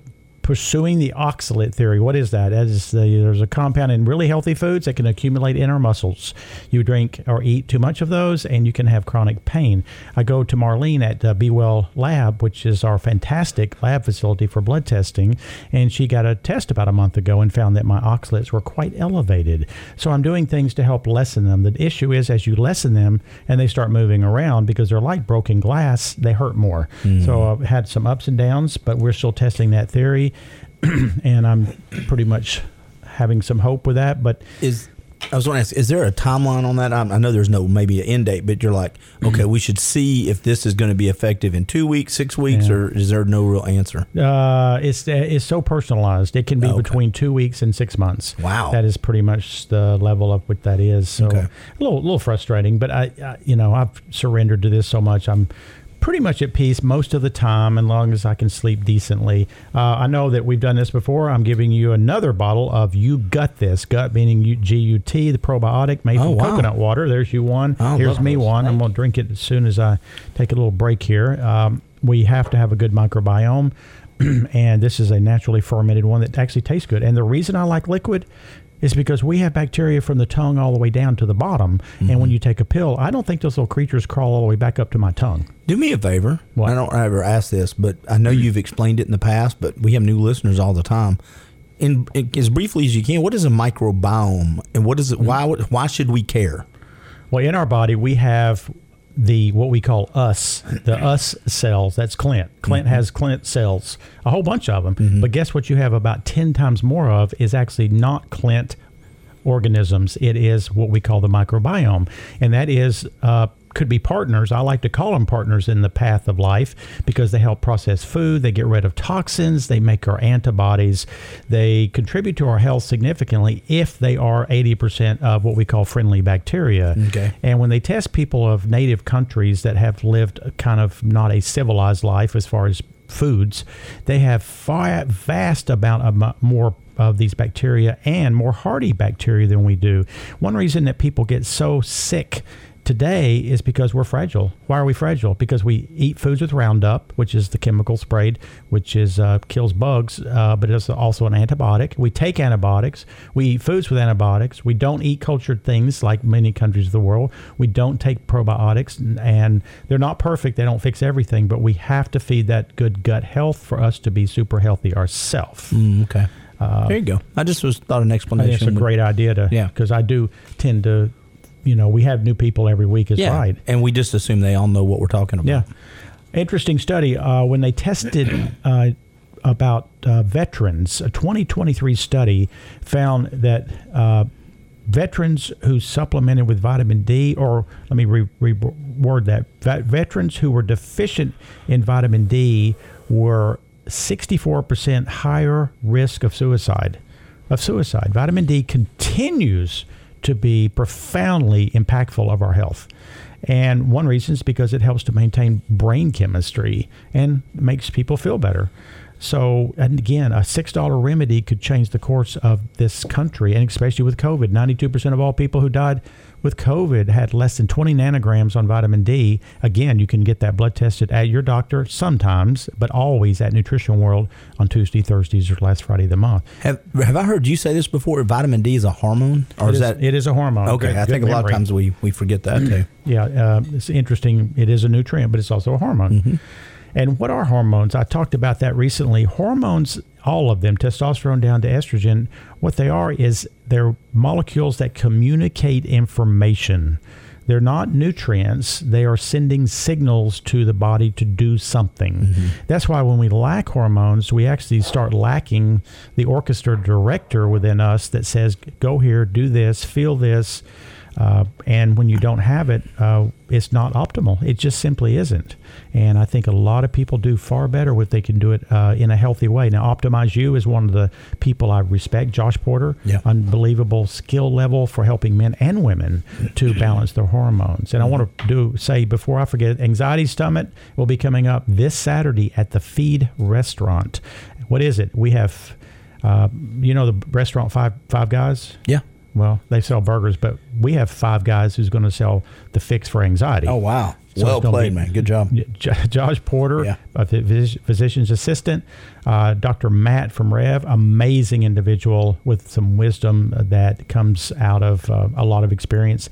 pursuing the oxalate theory. What is that? That is the, there's a compound in really healthy foods that can accumulate in our muscles. You drink or eat too much of those, and you can have chronic pain. I go to Marlene at uh, Be Well Lab, which is our fantastic lab facility for blood testing, and she got a test about a month ago and found that my oxalates were quite elevated. So I'm doing things to help lessen them. The issue is as you lessen them and they start moving around because they're like broken glass, they hurt more. So I've had some ups and downs, but we're still testing that theory. and I'm pretty much having some hope with that. But is I was going to ask, is there a timeline on that? I, I know there's no maybe an end date, but you're like, okay, we should see if this is going to be effective in two weeks, six weeks, Yeah. or is there no real answer? uh, it's it's so personalized. It can be Okay. between two weeks and six months. Wow. that is pretty much the level of what that is. So Okay. a little little frustrating, but I, I you know I've surrendered to this so much. I'm pretty much at peace most of the time, as long as I can sleep decently. Uh, I know that we've done this before. I'm giving you another bottle of You Gut This. Gut meaning G U T, the probiotic made Oh, from wow. coconut water. There's you one. I Here's me one. I'm going to drink it as soon as I take a little break here. Um, we have to have a good microbiome. and this is a naturally fermented one that actually tastes good. And the reason I like liquid is because we have bacteria from the tongue all the way down to the bottom. And Mm-hmm. when you take a pill, I don't think those little creatures crawl all the way back up to my tongue. Do me a favor. What? I don't ever ask this, but I know you've explained it in the past, but we have new listeners all the time. In, in as briefly as you can, what is a microbiome, and what is it? Why why should we care? Well, in our body, we have the what we call us, the us cells. That's Clint. Clint has Clint cells, a whole bunch of them. But guess what? You have about ten times more of is actually not Clint organisms. It is what we call the microbiome, and that is. Uh, could be partners. I like to call them partners in the path of life because they help process food, they get rid of toxins, they make our antibodies, they contribute to our health significantly if they are 80% of what we call friendly bacteria. Okay. And when they test people of native countries that have lived kind of not a civilized life as far as foods, they have far vast amount of more of these bacteria and more hardy bacteria than we do. One reason that people get so sick today is because we're fragile. Why are we fragile? Because we eat foods with Roundup, which is the chemical sprayed, which is uh, kills bugs, uh, but it's also an antibiotic. We take antibiotics. We eat foods with antibiotics. We don't eat cultured things like many countries of the world. We don't take probiotics, and- and they're not perfect. They don't fix everything, but we have to feed that good gut health for us to be super healthy ourselves. Mm, okay, there you go. I just was thought an explanation. it's a great idea to, Yeah. because I do tend to, you know, we have new people every week is yeah, right. and we just assume they all know what we're talking about. Yeah. Interesting study. Uh, when they tested uh, about uh, veterans, a 2023 study found that uh, veterans who supplemented with vitamin D, or let me re- reword that, Vet- veterans who were deficient in vitamin D were 64% higher risk of suicide. of suicide. Vitamin D continues to be profoundly impactful of our health. And one reason is because it helps to maintain brain chemistry and makes people feel better. So, and again, a $6 remedy could change the course of this country, and especially with COVID. 92% of all people who died with COVID had less than 20 nanograms on vitamin D. Again, you can get that blood tested at your doctor sometimes, but always at Nutrition World on Tuesday, Thursdays, or last Friday of the month. Have Have I heard you say this before? Vitamin D is a hormone, or It is, is- that it is a hormone. Okay, Good- I good think a lot of times we we forget that too. Yeah, uh, it's interesting. It is a nutrient, but it's also a hormone. And what are hormones? I talked about that recently. Hormones, all of them, testosterone down to estrogen, what they are is they're molecules that communicate information. They're not nutrients. They are sending signals to the body to do something. Mm-hmm. That's why when we lack hormones, we actually start lacking the orchestra director within us that says, go here, do this, feel this. Uh, and when you don't have it, uh, it's not optimal. It just simply isn't. And I think a lot of people do far better if they can do it uh, in a healthy way. Now, Optimize You is one of the people I respect, Josh Porter. Yeah. Unbelievable skill level for helping men and women to balance their hormones. And I want to do say before I forget, Anxiety Summit will be coming up this Saturday at the Feed Restaurant. What is it? We have, uh, you know, the restaurant Five Five Guys. Yeah. Well, they sell burgers, but we have five guys who's going to sell the fix for anxiety. Oh wow, So well played, be- man. Good job. Josh Porter, Yeah. a phys- physician's assistant, uh, Dr. Matt from Rev, amazing individual with some wisdom that comes out of uh, a lot of experience.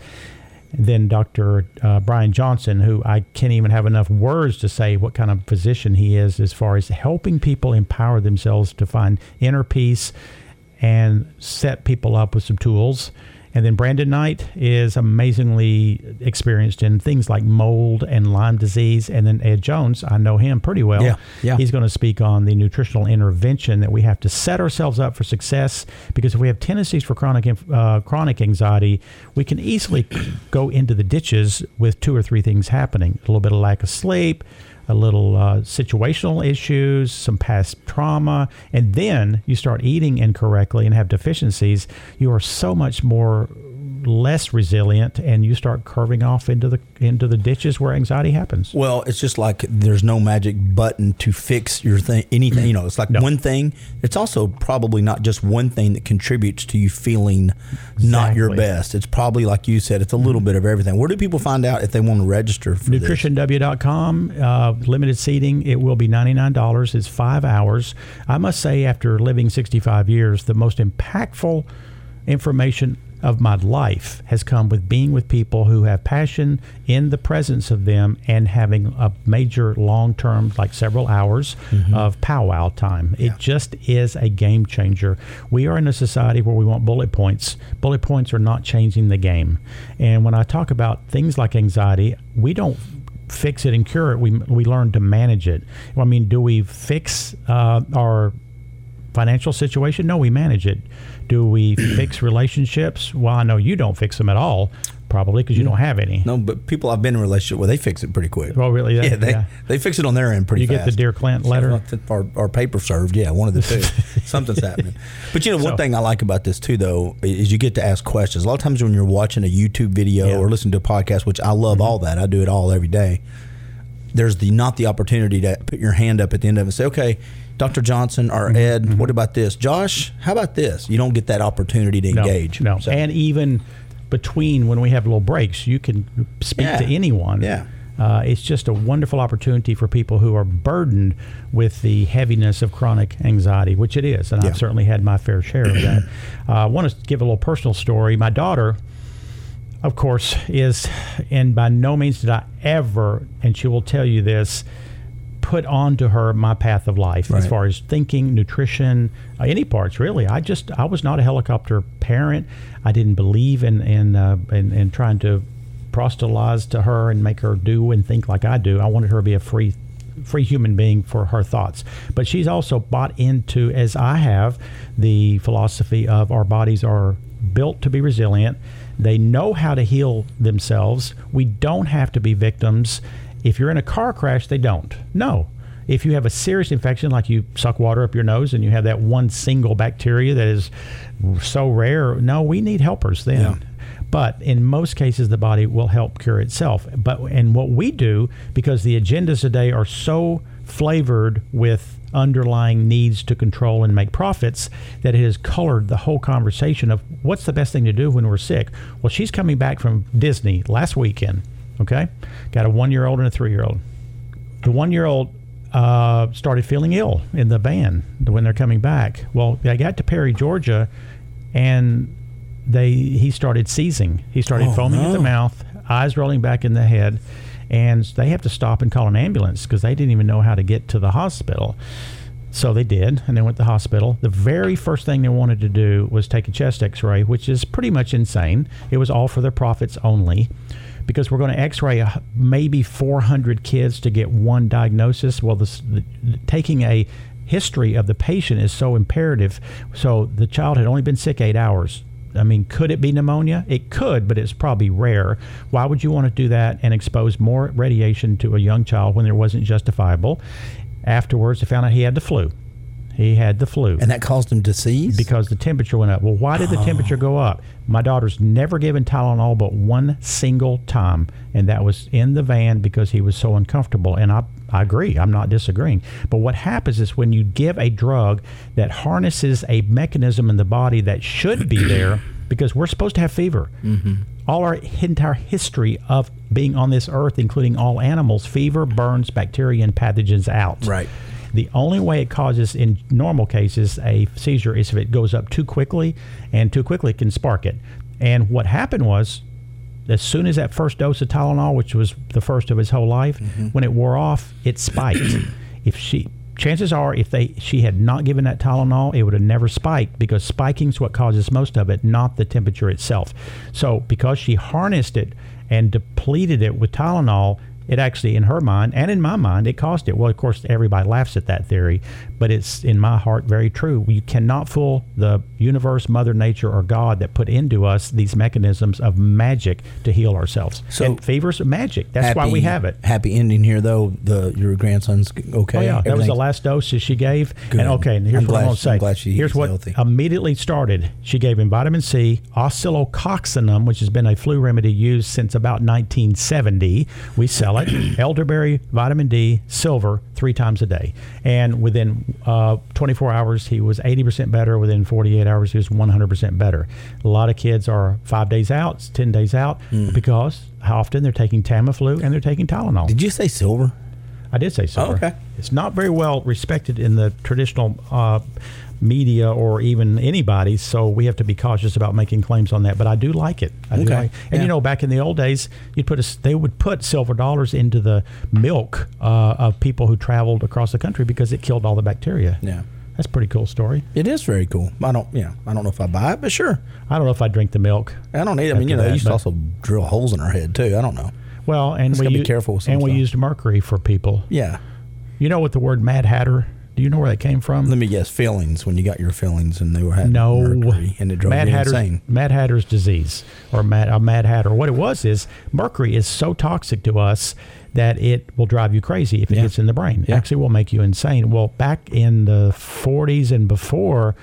Then Dr. Uh, Brian Johnson, who I can't even have enough words to say what kind of physician he is as far as helping people empower themselves to find inner peace and set people up with some tools. And then Brandon Knight is amazingly experienced in things like mold and Lyme disease. And then Ed Jones, I know him pretty well. Yeah, yeah. He's going to speak on the nutritional intervention that we have to set ourselves up for success because if we have tendencies for chronic uh, chronic anxiety, we can easily go into the ditches with two or three things happening: a little bit of lack of sleep, a little uh, situational issues, some past trauma, and then you start eating incorrectly and have deficiencies. You are so much more less resilient, and you start curving off into the into the ditches where anxiety happens. Well, it's just like there's no magic button to fix your thing. Anything, you know, it's like one thing. It's also probably not just one thing that contributes to you feeling not your best. It's probably like you said, it's a little bit of everything. Where do people find out if they want to register for? NutritionW.com, uh, limited seating. It will be $99. It's five hours. I must say, after living 65 years, the most impactful information of my life has come with being with people who have passion in the presence of them and having a major long term, like several hours of powwow time. It just is a game changer. We are in a society where we want bullet points. Bullet points are not changing the game. And when I talk about things like anxiety, we don't fix it and cure it. We, we learn to manage it. I mean, do we fix uh, our financial situation? No, we manage it. Do we fix relationships? Well, I know you don't fix them at all, probably because you don't have any. No, but people I've been in a relationship with, they fix it pretty quick. Oh, really? Yeah, they, Yeah. they fix it on their end pretty You get the. Dear Clint letter? Or, or paper served, yeah, one of the two. Something's happening. But you know, one So- thing I like about this too, though, is you get to ask questions. A lot of times when you're watching a YouTube video Yeah. Mm-hmm. or listening to a podcast, which I love all that, I do it all every day. There's the not the opportunity to put your hand up at the end of it and say, okay, Dr. Johnson or Mm-hmm. Ed, what about this? Josh, how about this? You don't get that opportunity to No, engage. No, So- and even between when we have little breaks, you can speak Yeah. to anyone. Yeah. Uh, it's just a wonderful opportunity for people who are burdened with the heaviness of chronic anxiety, which it is, and Yeah. I've certainly had my fair share of that. uh, I want to give a little personal story. My daughter, of course, is, and by no means did I ever, and she will tell you this, put onto her my path of life as far as thinking, nutrition, uh, any parts really. I just I was not a helicopter parent. I didn't believe in in uh, in, in trying to proselytize to her and make her do and think like I do. I wanted her to be a free free human being for her thoughts. But she's also bought into as I have the philosophy of our bodies are built to be resilient. They know how to heal themselves. We don't have to be victims. If you're in a car crash, they don't. No. If you have a serious infection, like you suck water up your nose and you have that one single bacteria that is so rare, no, we need helpers then. Yeah. But in most cases, the body will help cure itself. But and what we do, because the agendas today are so flavored with underlying needs to control and make profits, that it has colored the whole conversation of what's the best thing to do when we're sick. Well, she's coming back from Disney last weekend. Okay, got a one-year-old and a three-year-old. The one-year-old uh, started feeling ill in the van when they're coming back. Well, they got to Perry, Georgia, and they he started seizing. He started Oh, foaming at the mouth, eyes rolling back in the head, and they have to stop and call an ambulance because they didn't even know how to get to the hospital. So they did, and they went to the hospital. The very first thing they wanted to do was take a chest X-ray, which is pretty much insane. It was all for their profits only, because we're going to X-ray a, maybe 400 kids to get one diagnosis. Well, this, the, taking a history of the patient is so imperative. So the child had only been sick eight hours. I mean, could it be pneumonia? It could, but it's probably rare. Why would you want to do that and expose more radiation to a young child when there wasn't justifiable? Afterwards, they found out he had the flu. He had the flu. And that caused him to seize? Because the temperature went up. Well, why did the oh. temperature go up? My daughter's never given Tylenol but one single time, and that was in the van because he was so uncomfortable. And I, I agree, I'm not disagreeing. But what happens is when you give a drug that harnesses a mechanism in the body that should be there, because we're supposed to have fever. Mm-hmm. All our entire history of being on this earth, including all animals, fever burns bacteria and pathogens out. Right. The only way it causes, in normal cases, a seizure is if it goes up too quickly, and too quickly can spark it. And what happened was, as soon as that first dose of Tylenol, which was the first of his whole life, mm-hmm. when it wore off, it spiked. if she, chances are, if they she had not given that Tylenol, it would have never spiked because spiking is what causes most of it, not the temperature itself. So because she harnessed it and depleted it with Tylenol, it actually, in her mind and in my mind, it caused it. Well, of course, everybody laughs at that theory, but it's in my heart very true. You cannot fool the universe, Mother Nature, or God that put into us these mechanisms of magic to heal ourselves. So- and fever's magic. That's why we have it. Happy ending here, though. The your grandson's okay. Oh yeah, that was the last dose that she gave. Good. And okay, and here's I'm what I'm going to say. Glad here's what healthy. immediately started. She gave him vitamin C, oscillococcinum, which has been a flu remedy used since about 1970. We sell it. Elderberry, vitamin D, silver, three times a day. And within uh, 24 hours, he was 80% better. Within 48 hours, he was 100% better. A lot of kids are five days out, 10 days out, Hmm. because how often they're taking Tamiflu and they're taking Tylenol. Did you say silver? I did say silver. Oh, okay. It's not very well respected in the traditional uh, media or even anybody, so we have to be cautious about making claims on that. But I do like it. I do Okay. like, and Yeah. you know, back in the old days, you'd put a, they would put silver dollars into the milk uh, of people who traveled across the country because it killed all the bacteria. Yeah. That's a pretty cool story. It is very cool. I don't, you know, I don't know if I buy it, but sure. I don't know if I drink the milk. I don't need. I mean, you know, that, they used to also drill holes in our head too. I don't know. Well, and Just we gotta be u- careful with some and we stuff. used mercury for people. Yeah. You know what the word Mad Hatter? Do you know where that came from? Let me guess. Feelings when you got your feelings and they were having no mercury and it drove Mad you Hatter's, insane. Mad Hatter's disease or Mad, a Mad Hatter. What it was is mercury is so toxic to us that it will drive you crazy if it Yeah. gets in the brain. Yeah. Actually, will make you insane. Well, back in the 40s and before,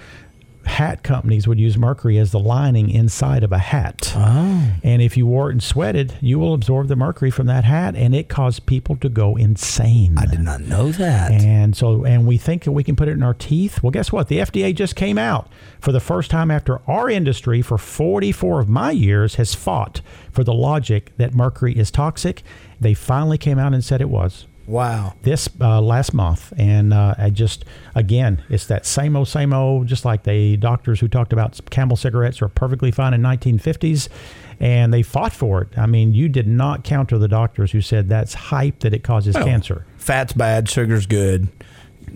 hat companies would use mercury as the lining inside of a hat. Oh. And if you wore it and sweated, you will absorb the mercury from that hat, and it caused people to go insane. I did not know that. And so, and we think that we can put it in our teeth. Well, guess what? The FDA just came out for the first time after our industry, for 44 of my years, has fought for the logic that mercury is toxic. They finally came out and said it was Wow. this uh, last month, and uh, I just again, it's that same old, same old. Just like the doctors who talked about Camel cigarettes are perfectly fine in 1950s, and they fought for it. I mean, you did not counter the doctors who said that's hype that it causes Oh. cancer. Fat's bad. Sugar's good.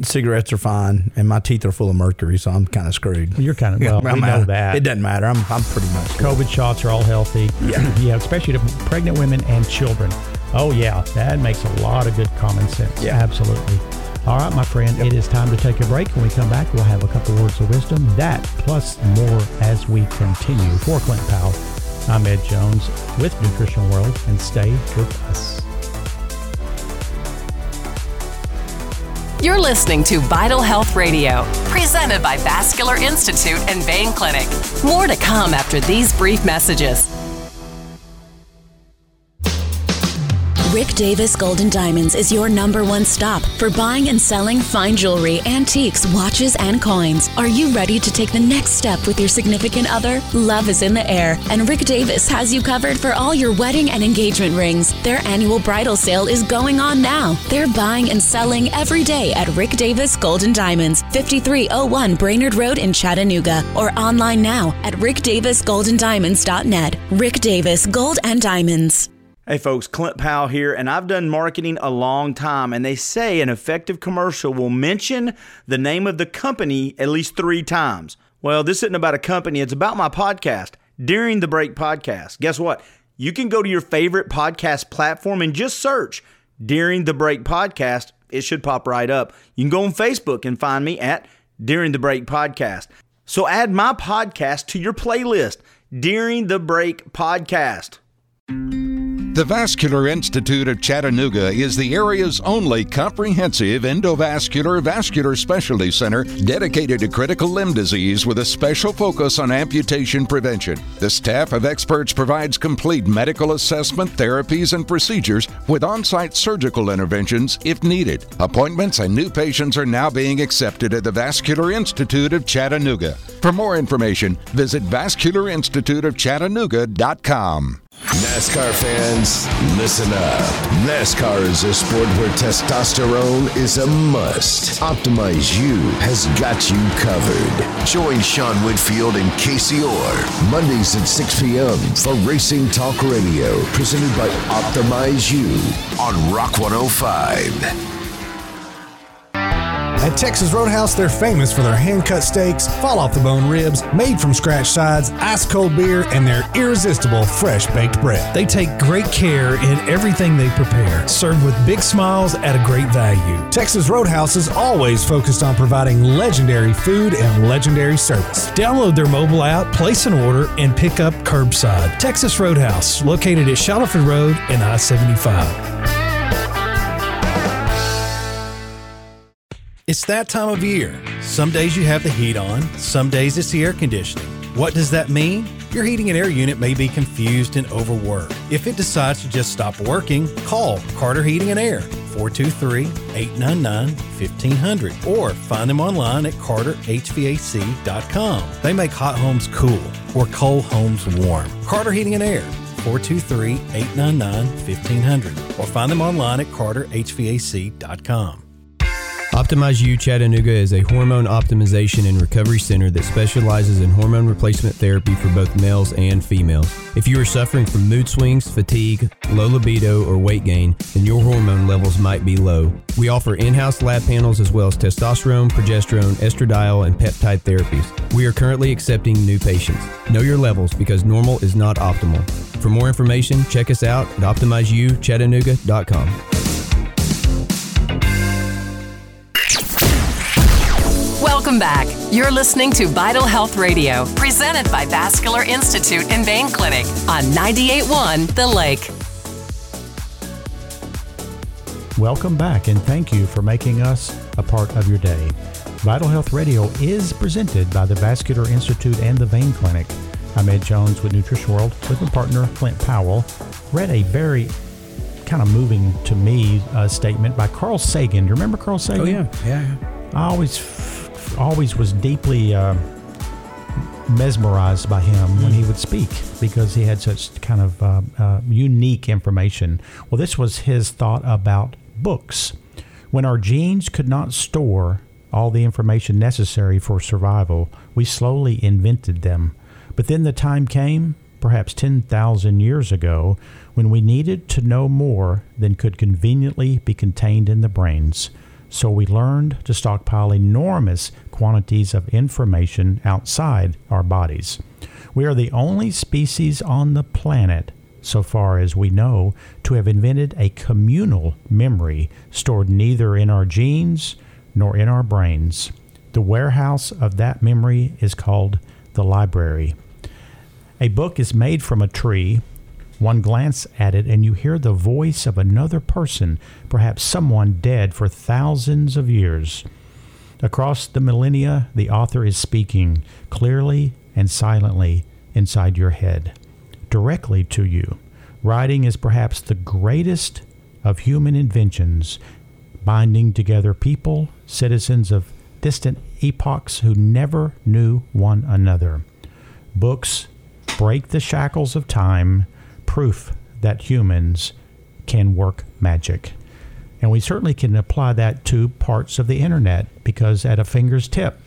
Cigarettes are fine, and my teeth are full of mercury, so I'm kind of screwed. You're kind of well. I'm we know that It doesn't matter. I'm I'm pretty much. COVID shots are all healthy. Yeah. yeah, especially to pregnant women and children. Oh yeah, that makes a lot of good common sense. Yeah. absolutely. All right, my friend, it is time to take a break. When we come back, we'll have a couple words of wisdom. That plus more as we continue. For Clint Powell, I'm Ed Jones with Nutrition World, and stay with us. You're listening to Vital Health Radio, presented by Vascular Institute and Vein Clinic. More to come after these brief messages. Davis Gold and Diamonds is your number one stop for buying and selling fine jewelry, antiques, watches, and coins. Are you ready to take the next step with your significant other? Love is in the air, and Rick Davis has you covered for all your wedding and engagement rings. Their annual bridal sale is going on now. They're buying and selling every day at Rick Davis Gold and Diamonds, 5301 Brainerd Road in Chattanooga, or online now at rickdavisgoldendiamonds.net. Rick Davis Gold and Diamonds. Hey folks, Clint Powell here, and I've done marketing a long time, and they say an effective commercial will mention the name of the company at least three times. Well, this isn't about a company, it's about my podcast, During the Break Podcast. Guess what? You can go to your favorite podcast platform and just search During the Break Podcast. It should pop right up. You can go on Facebook and find me at During the Break Podcast. So add my podcast to your playlist, During the Break Podcast. The Vascular Institute of Chattanooga is the area's only comprehensive endovascular vascular specialty center dedicated to critical limb disease with a special focus on amputation prevention. The staff of experts provides complete medical assessment, therapies, and procedures with on site surgical interventions if needed. Appointments and new patients are now being accepted at the Vascular Institute of Chattanooga. For more information, visit vascularinstituteofchattanooga.com. NASCAR fans, listen up. NASCAR is a sport where testosterone is a must. Optimize You has got you covered. Join Sean Whitfield and Casey Orr Mondays at 6 p.m. for Racing Talk Radio, presented by Optimize You on Rock 105. At Texas Roadhouse, they're famous for their hand cut steaks, fall off the bone ribs, made from scratch sides, ice cold beer, and their irresistible fresh baked bread. They take great care in everything they prepare, served with big smiles at a great value. Texas Roadhouse is always focused on providing legendary food and legendary service. Download their mobile app, place an order, and pick up curbside. Texas Roadhouse, located at Shallowford Road and I 75. It's that time of year. Some days you have the heat on, some days it's the air conditioning. What does that mean? Your heating and air unit may be confused and overworked. If it decides to just stop working, call Carter Heating and Air 423 899 1500 or find them online at carterhvac.com. They make hot homes cool or cold homes warm. Carter Heating and Air 423 899 1500 or find them online at carterhvac.com. Optimize You Chattanooga is a hormone optimization and recovery center that specializes in hormone replacement therapy for both males and females. If you are suffering from mood swings, fatigue, low libido, or weight gain, then your hormone levels might be low. We offer in house lab panels as well as testosterone, progesterone, estradiol, and peptide therapies. We are currently accepting new patients. Know your levels because normal is not optimal. For more information, check us out at optimizeyouchattanooga.com. Welcome back. You're listening to Vital Health Radio, presented by Vascular Institute and Vein Clinic on 98.1 The Lake. Welcome back and thank you for making us a part of your day. Vital Health Radio is presented by the Vascular Institute and the Vein Clinic. I'm Ed Jones with Nutrition World with my partner Clint Powell. Read a very kind of moving to me uh, statement by Carl Sagan. Do you remember Carl Sagan? Oh, yeah. Yeah. yeah. I always always was deeply uh, mesmerized by him when he would speak because he had such kind of uh, uh, unique information. Well, this was his thought about books. When our genes could not store all the information necessary for survival, we slowly invented them. But then the time came, perhaps 10,000 years ago, when we needed to know more than could conveniently be contained in the brains. So we learned to stockpile enormous quantities of information outside our bodies. We are the only species on the planet, so far as we know, to have invented a communal memory stored neither in our genes nor in our brains. The warehouse of that memory is called the library. A book is made from a tree One glance at it, and you hear the voice of another person, perhaps someone dead for thousands of years. Across the millennia, the author is speaking clearly and silently inside your head, directly to you. Writing is perhaps the greatest of human inventions, binding together people, citizens of distant epochs who never knew one another. Books break the shackles of time, proof that humans can work magic. And we certainly can apply that to parts of the internet because at a finger's tip,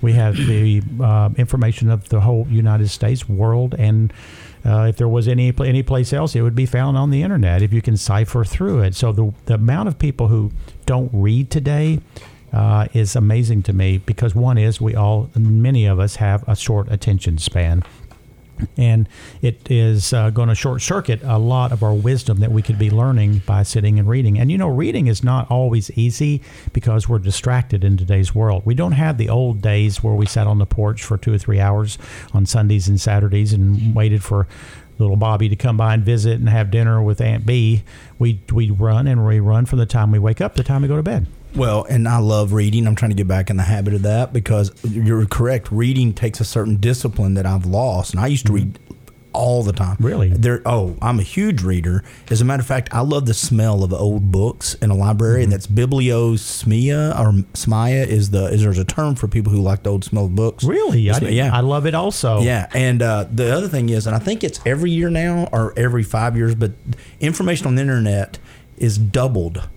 we have the uh, information of the whole United States, world, and uh, if there was any any place else, it would be found on the internet if you can cipher through it. So the the amount of people who don't read today uh, is amazing to me because one is we all many of us have a short attention span and it is uh, going to short circuit a lot of our wisdom that we could be learning by sitting and reading. And you know, reading is not always easy because we're distracted in today's world. We don't have the old days where we sat on the porch for two or three hours on Sundays and Saturdays and waited for little Bobby to come by and visit and have dinner with Aunt B. We we run and we run from the time we wake up to the time we go to bed. Well, and I love reading. I'm trying to get back in the habit of that because you're correct. Reading takes a certain discipline that I've lost, and I used to read all the time. Really? There. Oh, I'm a huge reader. As a matter of fact, I love the smell of old books in a library. Mm-hmm. That's bibliosmia or smia is the is there's a term for people who like the old smell of books. Really? I, yeah. I love it also. Yeah, and uh, the other thing is, and I think it's every year now or every five years, but information on the internet is doubled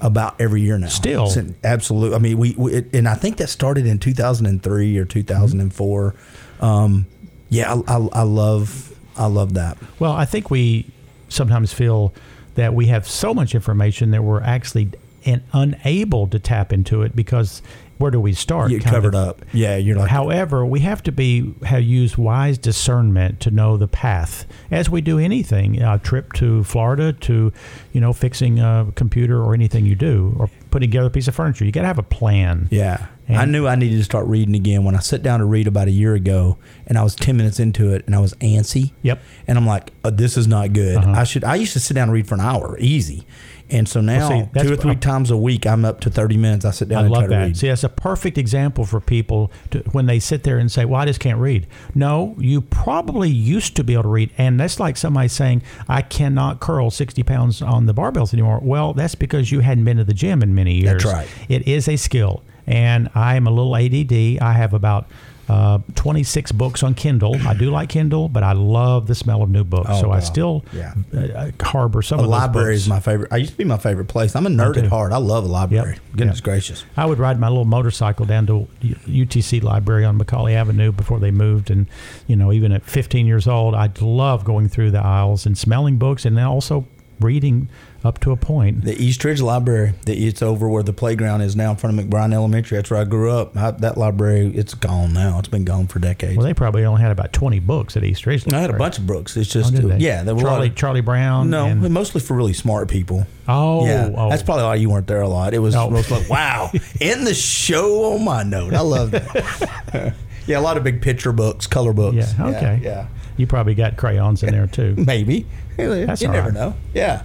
about every year now. Still. absolutely. I mean, we, we it, and I think that started in 2003 or 2004. Um, yeah, I, I, I love I love that. Well, I think we sometimes feel that we have so much information that we're actually and unable to tap into it because where do we start? You're covered of? up. Yeah, you're not. However, we have to be have use wise discernment to know the path, as we do anything. A trip to Florida, to you know fixing a computer or anything you do, or putting together a piece of furniture. You got to have a plan. Yeah. And- I knew I needed to start reading again when I sat down to read about a year ago, and I was ten minutes into it, and I was antsy. Yep. And I'm like, oh, "This is not good." Uh-huh. I should. I used to sit down and read for an hour, easy, and so now see, two or three I'm- times a week, I'm up to thirty minutes. I sit down I and try love to that. read. See, that's a perfect example for people to, when they sit there and say, "Well, I just can't read." No, you probably used to be able to read, and that's like somebody saying, "I cannot curl sixty pounds on the barbells anymore." Well, that's because you hadn't been to the gym in many years. That's right. It is a skill, and I am a little ADD. I have about. Uh, 26 books on Kindle. I do like Kindle, but I love the smell of new books. Oh, so I still Yeah. uh, harbor some a of those library books. is my favorite. I used to be my favorite place. I'm a nerd at heart. I love a library. Yep. Goodness Yep. gracious. I would ride my little motorcycle down to UTC Library on McCallie Avenue before they moved, and you know, even at 15 years old, I'd love going through the aisles and smelling books, and then also reading up to a point. The East Ridge Library, that it's over where the playground is now in front of McBride Elementary. That's where I grew up. I, that library, it's gone now. It's been gone for decades. Well, they probably only had about 20 books at East Ridge. I had a bunch of books. It's oh, just, Oh, they? yeah, there were Charlie, of- Charlie Brown. No, and- mostly for really smart people. oh, yeah, oh. that's probably why you weren't there a lot. It was Oh. most like, wow, in the show on my note. I love that. yeah, a lot of big picture books, color books. yeah. Okay. yeah, You probably got crayons in there too. maybe. That's you never right. know. Yeah,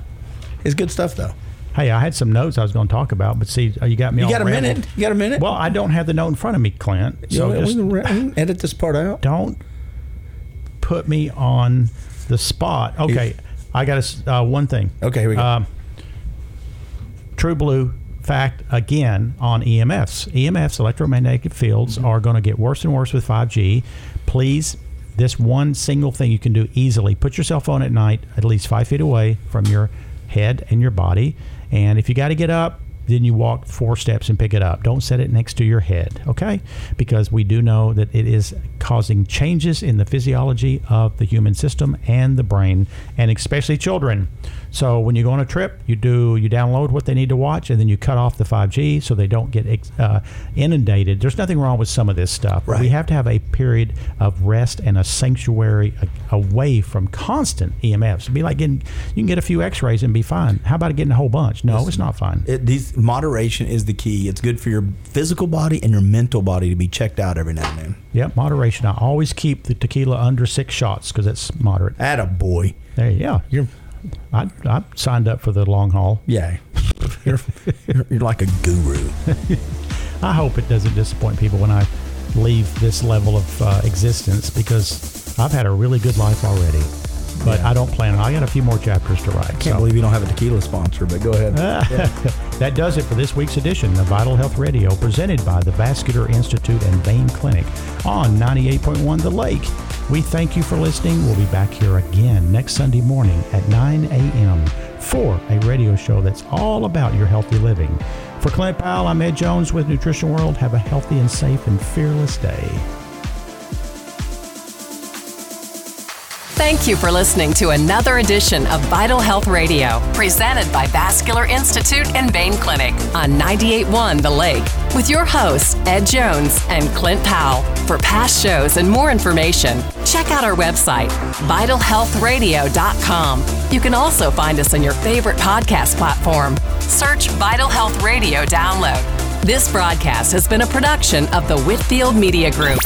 it's good stuff though. Hey, I had some notes I was going to talk about, but see, uh, you got me. You got a rambled. minute? You got a minute? Well, I don't have the note in front of me, Clint. So just we can ra- we can edit this part out. don't put me on the spot. Okay, I got uh, one thing. Okay, here we go. Um, True Blue fact again on EMFs. EMFs, electromagnetic fields, Mm-hmm. are going to get worse and worse with 5G. Please, this one single thing you can do easily put your cell phone at night at least five feet away from your head and your body. And if you got to get up, then you walk four steps and pick it up. Don't set it next to your head, okay? Because we do know that it is causing changes in the physiology of the human system and the brain, and especially children. So when you go on a trip, you do you download what they need to watch, and then you cut off the 5G so they don't get uh, inundated. There's nothing wrong with some of this stuff. but We have to have a period of rest and a sanctuary a- away from constant EMFs. It'd be like getting you can get a few X-rays and be fine. How about getting a whole bunch? No, it's not fine. It, these moderation is the key. It's good for your physical body and your mental body to be checked out every now and then. Yep, moderation. I always keep the tequila under six shots because it's moderate. Add a boy. There, yeah, you're. I, I signed up for the long haul. Yeah, you're, you're, you're like a guru. I hope it doesn't disappoint people when I leave this level of uh, existence because I've had a really good life already. But I don't plan on. I got a few more chapters to write. I can't believe you don't have a tequila sponsor, but go ahead. that does it for this week's edition of Vital Health Radio, presented by the Vascular Institute and Vein Clinic on 98.1 The Lake. We thank you for listening. We'll be back here again next Sunday morning at 9 a.m. for a radio show that's all about your healthy living. For Clint Powell, I'm Ed Jones with Nutrition World. Have a healthy and safe and fearless day. Thank you for listening to another edition of Vital Health Radio, presented by Vascular Institute and Vein Clinic on 98.1 The Lake, with your hosts, Ed Jones and Clint Powell. For past shows and more information, check out our website, vitalhealthradio.com. You can also find us on your favorite podcast platform. Search Vital Health Radio Download. This broadcast has been a production of the Whitfield Media Group.